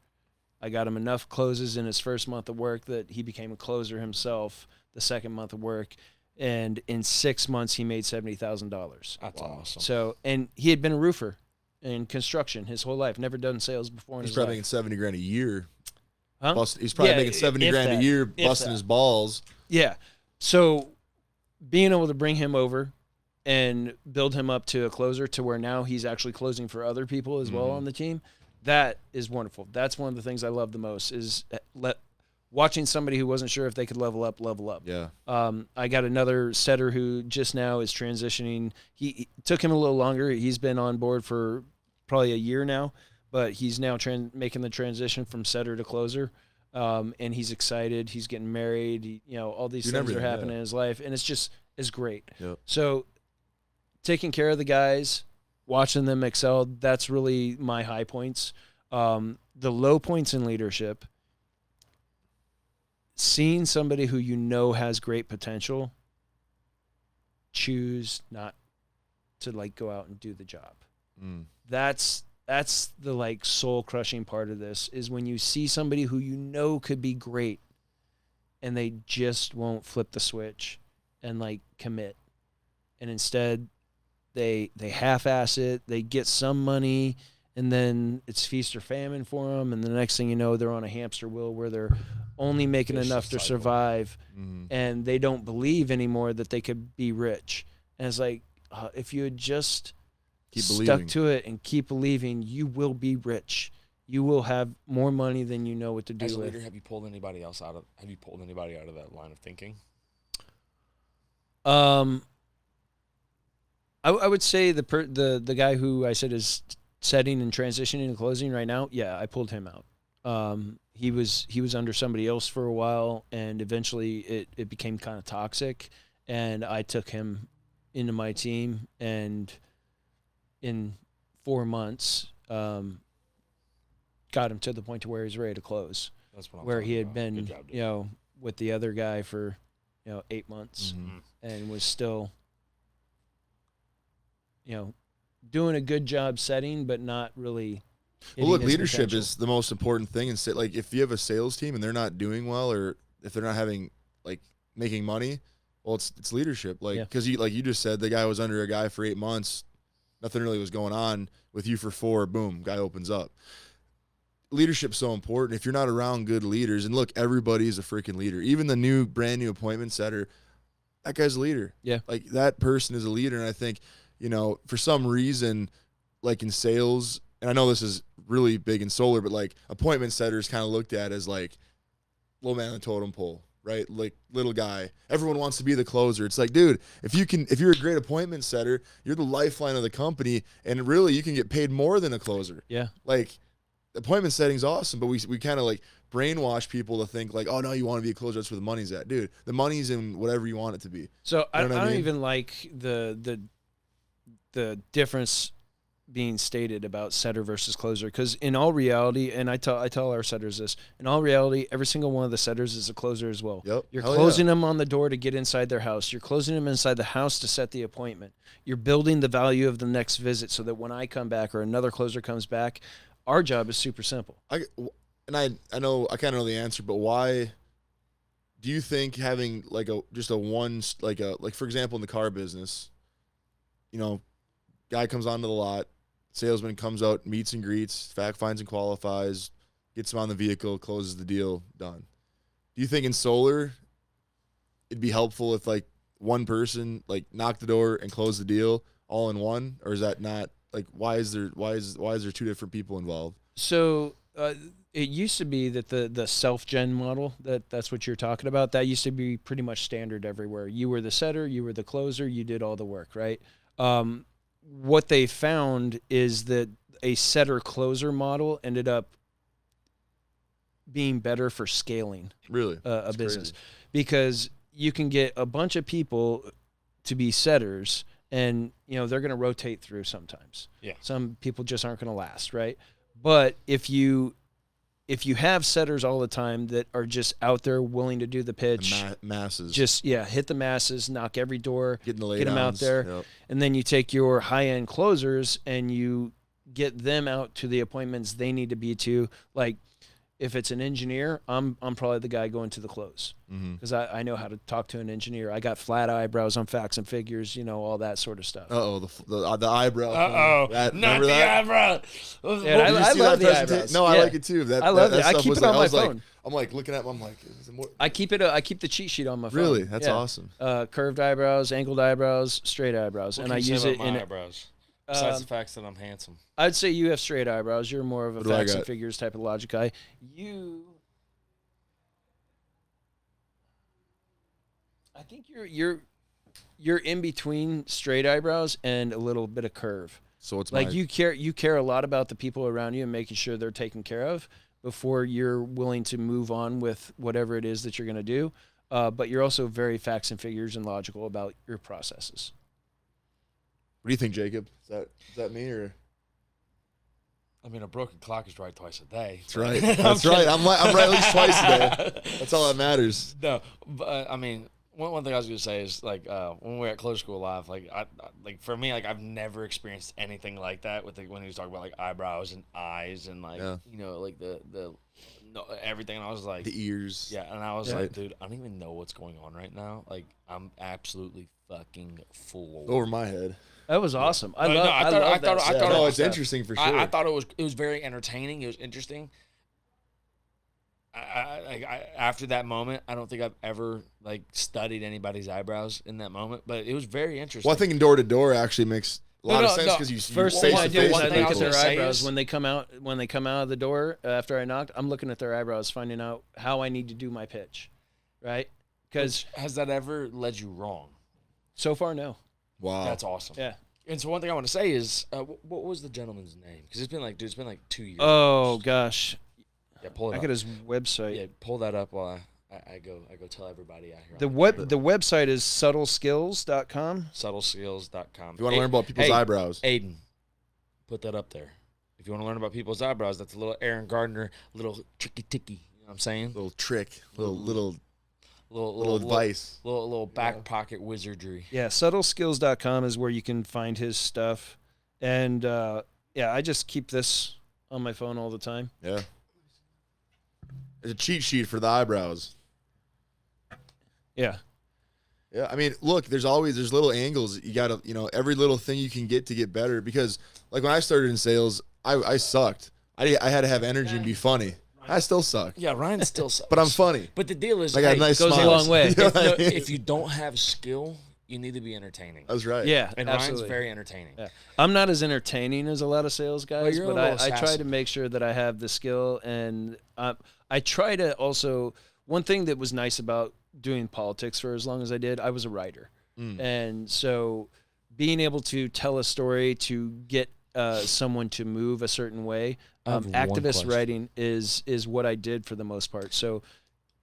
D: I got him enough closes in his first month of work that he became a closer himself the second month of work. And in six months, he made $70,000.
B: that's awesome.
D: So, and he had been a roofer in construction his whole life, never done sales before in
C: he's probably
D: life.
C: making seventy grand a year.
D: Huh?
C: Bust, he's probably
D: Yeah,
C: making seventy
D: if
C: grand
D: that.
C: a year, busting
D: that.
C: his balls.
D: Yeah. So being able to bring him over and build him up to a closer to where now he's actually closing for other people as well
C: Mhm.
D: on the team, that is wonderful. That's one of the things I love the most is uh, let watching somebody who wasn't sure if they could level up, level up.
C: Yeah,
D: Um, I got another setter who just now is transitioning. He, he took him a little longer. He's been on board for probably a year now, but he's now tran- making the transition from setter to closer. Um, and he's excited. He's getting married. He, you know, all these
C: Doing
D: things are
C: yeah.
D: happening in his life, and it's just it's great.
C: Yep.
D: So, taking care of the guys, watching them excel, that's really my high points. Um, the low points in leadership, seeing somebody who you know has great potential, choose not to like go out and do the job.
C: Mm.
D: That's that's the like soul crushing part of this is when you see somebody who you know could be great and they just won't flip the switch and like commit and instead they they half-ass it they get some money and then it's feast or famine for them and the next thing you know they're on a hamster wheel where they're only making
B: Vicious
D: enough to survive
C: Mm.
D: and they don't believe anymore that they could be rich and it's like uh, if you had just
C: Keep
D: stuck
C: believing.
D: to it and keep believing you will be rich you will have more money than you know what to do
B: As
D: with
B: leader, have you pulled anybody else out of? Have you pulled anybody out of that line of thinking?
D: Um, I, I would say the per, the the guy who I said is setting and transitioning and closing right now. Yeah, I pulled him out. Um, he was he was under somebody else for a while, and eventually it it became kind of toxic, and I took him into my team, and in four months, um, got him to the point to where he's ready to close
B: That's what I'm
D: where he had
B: about.
D: been,
B: job,
D: you know, with the other guy for, you know, eight months
C: Mhm.
D: and was still, you know, doing a good job setting, but not really.
C: Well, look, leadership
D: potential.
C: is the most important thing. And say, like, if you have a sales team and they're not doing well, or if they're not having like making money, well, it's it's leadership. Like,
D: Yeah.
C: because you like you just said, the guy was under a guy for eight months, nothing really was going on. With you for four, boom, guy opens up. Leadership's so important. If you're not around good leaders, and look, everybody's a freaking leader. Even the new brand new appointment setter, that guy's a leader.
D: Yeah.
C: like that person is a leader. And I think, you know, for some reason, like in sales, and I know this is really big in solar, but like appointment setters kind of looked at as like low man on the totem pole, right? Like little guy. Everyone wants to be the closer. It's like, dude, if you can, if you're a great appointment setter, you're the lifeline of the company, and really you can get paid more than a closer.
D: Yeah.
C: Like appointment setting's awesome, but we we kind of like brainwash people to think like, oh no, you want to be a closer. That's where the money's at, dude. The money's in whatever you want it to be.
D: So I,
C: know what I
D: I don't
C: mean?
D: even like the the the difference being stated about setter versus closer because in all reality and I tell I tell our setters this in all reality every single one of the setters is a closer as well
C: Yep.
D: you're
C: Hell yeah.
D: closing them on the door to get inside their house you're closing them inside the house to set the appointment you're building the value of the next visit so that when I come back or another closer comes back our job is super simple
C: I and I I know I kind of know the answer, but why do you think having like a just a one like a like for example in the car business, you know, guy comes onto the lot, salesman comes out, meets and greets, fact finds and qualifies, gets him on the vehicle, closes the deal, done. Do you think in solar it'd be helpful if like one person like knocked the door and closed the deal all in one, or is that not like why is there why is why is there two different people involved?
D: So uh, it used to be that the the self gen model that that's what you're talking about. That used to be pretty much standard everywhere. You were the setter, you were the closer, you did all the work, right? Um, what they found is that a setter closer model ended up being better for scaling
C: Really?
D: uh, a business
C: crazy.
D: because you can get a bunch of people to be setters and you know they're going to rotate through sometimes
B: Yeah.
D: some people just aren't going to last right but if you if you have setters all the time that are just out there willing to do the
C: The
D: pitch
C: ma- masses.
D: just yeah hit the masses knock every door
C: getting the
D: get 'em out there.
C: Yep.
D: and then you take your high end closers and you get them out to the appointments they need to be to like if it's an engineer i'm i'm probably the guy going to the close because I, I know how to talk to an engineer i got flat eyebrows on facts and figures you know all that sort of stuff
C: Uh oh, the the, uh, the eyebrow.
B: Uh oh,
C: That-
B: not the
C: that?
B: eyebrow.
D: Yeah, I- I love
C: that
D: the eyebrows.
C: No, I
D: Yeah.
C: like it too. That,
D: I love
C: that,
D: it. I
C: stuff
D: keep
C: was
D: it
C: like,
D: on
C: I
D: my
C: was like,
D: phone.
C: I'm like looking at. 'em, I'm like, is it more?
D: i keep it i keep the cheat sheet on my phone
C: Really, that's
D: Yeah.
C: awesome.
D: uh, curved eyebrows angled eyebrows straight eyebrows
B: What
D: and
B: can
D: i
B: you say
D: use
B: about
D: it
B: my
D: in
B: eyebrows. Besides
D: um,
B: the fact that I'm handsome.
D: I'd say you have straight eyebrows. You're more of a
C: What do I
D: facts and figures type of logic guy. You, I think you're you're you're in between straight eyebrows and a little bit of curve.
C: So it's
D: Like
C: my,
D: you care you care a lot about the people around you and making sure they're taken care of before you're willing to move on with whatever it is that you're going to do. Uh, but you're also very facts and figures and logical about your processes.
C: What do you think, Jacob? Is that is that me or?
B: I mean, a broken clock is right twice a day.
C: That's right. That's right. I'm like, I'm right at least twice a day. That's all that matters.
B: No, but uh, I mean, one, one thing I was gonna say is like uh, when we were at Close School Live, like I, I like for me, like I've never experienced anything like that with the, when he was talking about like eyebrows and eyes and like
C: Yeah.
B: you know like the the no, everything. And I was like,
C: The ears.
B: yeah, and I was
C: Yeah.
B: like, dude, I don't even know what's going on right now. Like I'm absolutely fucking full.
C: Over my head.
D: That was awesome. I
B: Uh,
D: love.
B: no, I
D: I,
B: thought-
D: love
B: I
D: that
B: thought- I
D: stuff.
B: thought
C: no,
B: it
C: it's
B: was-
C: interesting for sure.
B: I, I thought it was it was very entertaining. It was interesting. I, I, I, after that moment, I don't think I've ever like studied anybody's eyebrows in that moment, but it was very interesting.
C: well, I think in door to door actually makes a
B: No,
C: lot of
B: no,
C: sense
B: no.
C: because you
D: First
C: you
D: thing
C: face
D: I
C: to
D: do
C: face
D: is I
B: thing
D: look at their eyebrows when they come out. When they come out of the door after I knocked, I'm looking at their eyebrows, finding out how I need to do my pitch, right? Because
B: has that ever led you wrong?
D: so far, no.
C: Wow.
B: That's awesome.
D: Yeah.
B: And so one thing I want to say is, uh, wh- what was the gentleman's name? Because it's been like, dude, it's been like two years.
D: Oh gosh,
B: yeah, pull it
D: I
B: up.
D: got his website.
B: yeah, pull that up while I, I, I go, I go tell everybody out here.
D: The
B: on
D: web
B: camera.
D: the website is subtleskills.com.
B: subtleskills.com.
C: If you want to learn about people's
B: hey,
C: eyebrows,
B: Aiden, put that up there. If you want to learn about people's eyebrows, that's a little Aaron Gardner, little tricky ticky. You know what I'm saying?
C: little trick, little little
B: Little
C: little advice.
B: little little back pocket wizardry.
D: Yeah, subtleskills.com is where you can find his stuff. And uh, yeah, I just keep this on my phone all the time.
C: Yeah. It's a cheat sheet for the eyebrows.
D: Yeah.
C: Yeah, I mean, look, there's always there's little angles you gotta, you know, every little thing you can get to get better. Because like when I started in sales, I, I sucked. I, I had to have energy and be funny. I still suck,
B: Yeah, Ryan still sucks.
C: but I'm funny.
B: But the deal is,
C: I got
B: hey,
C: a nice
D: goes a long way.
B: If,
C: what
B: no, if you don't have skill, you need to be entertaining.
C: That's right.
D: Yeah,
B: And
D: absolutely.
B: Ryan's very entertaining.
D: Yeah. I'm not as entertaining as a lot of sales guys,
B: you're
D: but I, I try to make sure that I have the skill. And uh, I try to also, one thing that was nice about doing politics for as long as I did, I was a writer.
C: Mm.
D: And so being able to tell a story to get uh, someone to move a certain way, um, activist writing is is what I did for the most part. So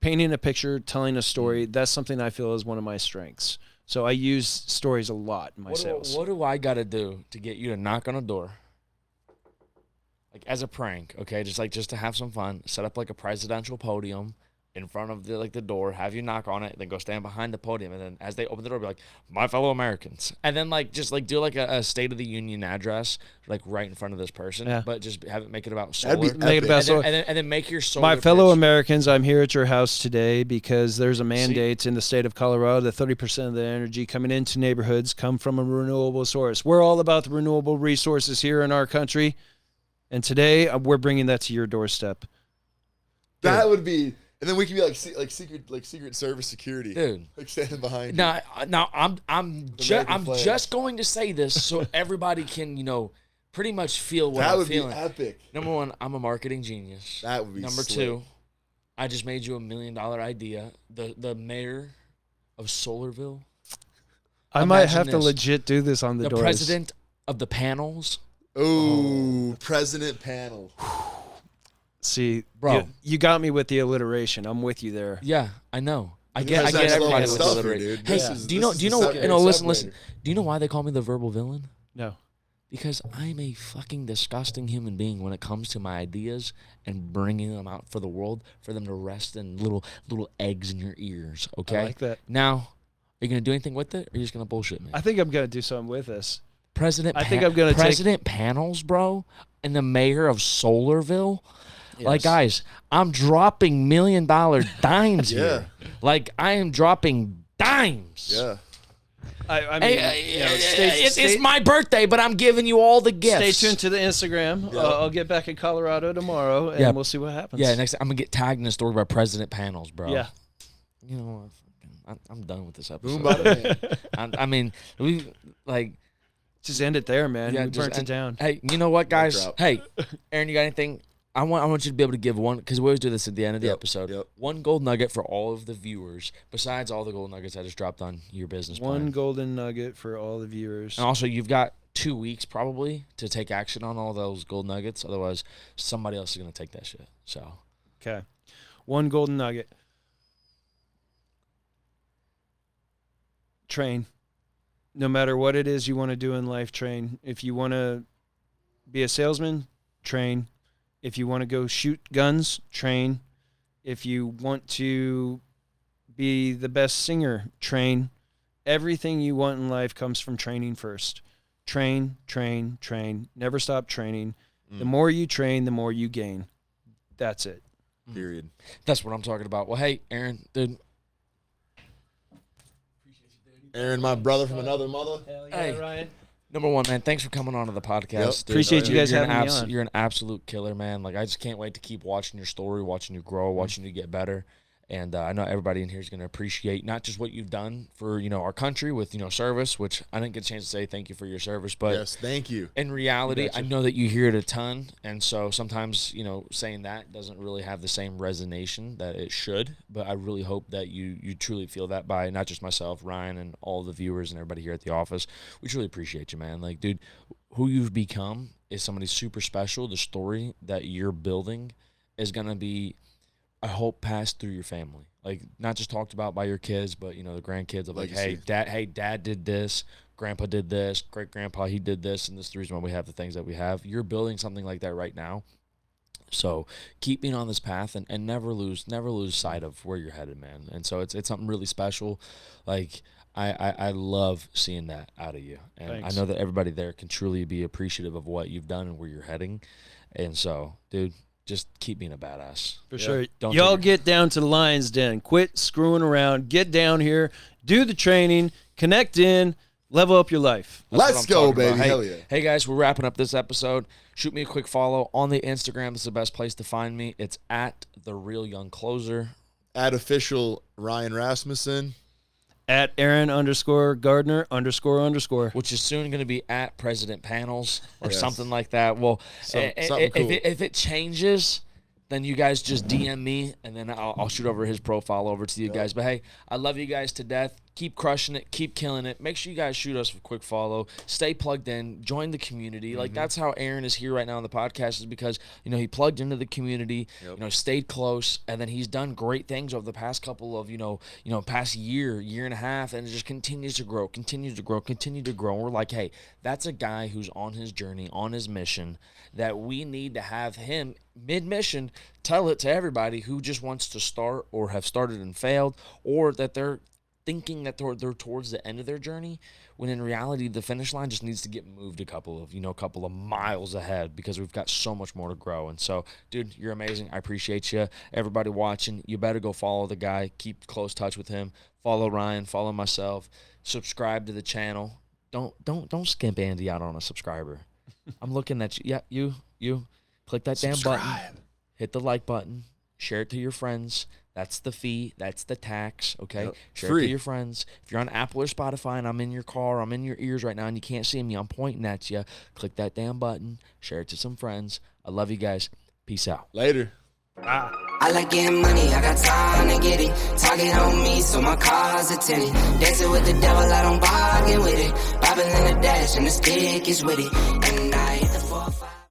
D: painting a picture, telling a story,
B: Mm.
D: that's something I feel is one of my strengths. So I use stories a lot in my
B: What do,
D: sales.
B: what do I got to do to get you to knock on a door, like as a prank, okay, just like just to have some fun, set up like a presidential podium in front of the like the door, have you knock on it, then go stand behind the podium, and then as they open the door, be like, "My fellow Americans," and then like just like do like a, a State of the Union address, like right in front of this person,
D: Yeah.
B: but just have it make it about solar.
D: Make it
C: epic.
D: about
B: and,
D: solar.
B: then, and, then, and then make your solar.
D: My fellow
B: pitch.
D: Americans, I'm here at your house today because there's a mandate in the state of Colorado that 30% of the energy coming into neighborhoods come from a renewable source. We're all about the renewable resources here in our country. And today uh, we're bringing that to your doorstep.
C: That would be, and then we can be like se- like secret like secret service security,
B: dude.
C: like standing behind. you.
B: Now, now I'm I'm ju- I'm
C: flag.
B: just going to say this so everybody can you know pretty much feel what
C: that
B: I'm
C: would
B: feeling.
C: be epic.
B: Number one, I'm a marketing genius.
C: That would be
B: Number
C: slick.
B: two, I just made you a million dollar idea. The the mayor of Solarville,
D: I might
B: Imagine
D: have to legit do this on the,
B: the,
D: doors.
B: president of the panels.
C: Ooh, oh. president panel.
D: See,
B: Bro.
D: you, you got me with the alliteration. I'm with you there.
B: Yeah, I know. I get, I get
C: next
B: everybody
C: level
B: with the alliteration.
C: dude.
B: Hey,
C: This is-
B: do you know? Do you know? You know, listen, listen. Do you know why they call me the verbal villain?
D: No.
B: Because I'm a fucking disgusting human being when it comes to my ideas and bringing them out for the world for them to rest in little little eggs in your ears. Okay.
D: I like that.
B: Now, are you gonna do anything with it, or are you just gonna bullshit me?
D: I think I'm going to do something with this.
B: President,
D: I think I'm gonna take-
B: President Panels, bro, and the mayor of Solarville. Like, guys, I'm dropping million dollar dimes
C: Yeah.
B: here. Like, I am dropping dimes.
C: Yeah.
D: I, I mean,
B: Hey,
D: you know, stay,
B: it's, it's my birthday, but I'm giving you all the gifts.
D: Stay tuned to the Instagram. Uh, I'll get back in Colorado tomorrow, and
B: Yeah.
D: we'll see what happens.
B: Yeah, next I'm gonna get tagged in a story by President Panels, bro.
D: Yeah.
B: You know what? I'm, I'm done with this episode. I, I mean, we like
D: Just end it there, man.
B: Yeah,
D: we
B: just
D: burnt it down.
B: Hey, you know what, guys? Hey, Aaron, you got anything? I want I want you to be able to give one because we always do this at the end of the
C: Yep,
B: episode.
C: yep.
B: One gold nugget for all of the viewers, besides all the gold nuggets I just dropped on your business
D: One golden nugget for all the viewers.
B: and also, you've got two weeks probably to take action on all those gold nuggets. Otherwise, somebody else is gonna take that shit. So
D: Okay. One golden nugget. Train. No matter what it is you want to do in life, train. If you want to be a salesman, train. If you want to go shoot guns, train. If you want to be the best singer, train. Everything you want in life comes from training first. Train, train, train. Never stop training. The
C: Mm.
D: more you train, the more you gain. That's it.
C: Period.
B: that's what I'm talking about. Well, hey, Aaron, dude,
C: Aaron, my brother from another mother.
B: Hell yeah, hey.
D: Ryan.
B: Number one, man, thanks for coming on to the podcast. dude.
D: Appreciate you guys
B: you're an
D: having me on.
B: You're an absolute killer, man. Like I just can't wait to keep watching your story, watching you grow,
C: Mm-hmm.
B: watching you get better. And uh, I know everybody in here is going to appreciate not just what you've done for you know our country with you know service, which I didn't get a chance to say thank you for your service, but
C: yes, thank you.
B: in reality, I know that you hear it a ton, and so sometimes you know saying that doesn't really have the same resonation that it should. But I really hope that you you truly feel that by not just myself, Ryan, and all the viewers and everybody here at the office. We truly appreciate you, man. Like, dude, who you've become is somebody super special. The story that you're building is gonna be, I hope, passed through your family. Like not just talked about by your kids, but you know the grandkids of like, hey, dad, hey, dad did this, grandpa did this, great grandpa he did this, and this is the reason why we have the things that we have. You're building something like that right now. So keep being on this path and, and never lose never lose sight of where you're headed, man. And so it's it's something really special. Like I, I, I love seeing that out of you. And
D: Thanks.
B: I know that everybody there can truly be appreciative of what you've done and where you're heading. And so, dude, just keep being a badass.
D: For
C: Yeah.
D: sure.
B: Don't
D: Y'all
B: take it-
D: get down to the Lions Den. Quit screwing around. Get down here. Do the training. Connect in. Level up your life.
B: That's
C: Let's go,
B: talking
C: baby.
B: Hey,
C: Hell yeah.
B: Hey guys, we're wrapping up this episode. Shoot me a quick follow on the Instagram. This is the best place to find me. It's at the real young closer.
C: At official Ryan Rasmussen.
D: At Aaron underscore Gardner underscore underscore.
B: which is soon going to be at President Panels or
C: Yes.
B: something like that. Well,
C: Some-
B: i- i-
C: something
B: if,
C: cool.
B: it, if it changes, then you guys just DM me and then I'll, I'll shoot over his profile over to you guys. But hey, I love you guys to death. keep crushing it, keep killing it. Make sure you guys shoot us a quick follow. Stay plugged in. Join the community.
C: Mm-hmm.
B: Like that's how Aaron is here right now on the podcast is because you know he plugged into the community. You know, stayed close, and then he's done great things over the past couple of you know you know past year, year and a half, and it just continues to grow, continues to grow, continue to grow. And we're like, hey, that's a guy who's on his journey, on his mission. That we need to have him mid mission tell it to everybody who just wants to start or have started and failed, or that they're thinking that they're, they're towards the end of their journey when in reality the finish line just needs to get moved a couple of you know a couple of miles ahead because we've got so much more to grow. And so dude you're amazing. I appreciate you everybody watching you better go follow the guy. Keep close touch with him. Follow ryan. Follow myself. Subscribe to the channel. Don't don't don't skimp andy out on a subscriber i'm looking at you yeah you you click that damn button hit the like button, share it to your friends. That's the fee. That's the tax. Okay.
C: Yep.
B: Share it to your friends. If you're on Apple or Spotify and I'm in your car, I'm in your ears right now and you can't see me, I'm pointing at you. Click that damn button. Share it to some friends. I love you guys. Peace out.
C: Later.
A: I like getting money, I got time to get it. Target on me, so my car's a tinted. Dancing with the devil, I don't bargain with it. Bobbing in the dash, and the stick is with it. And I hit the 4 5.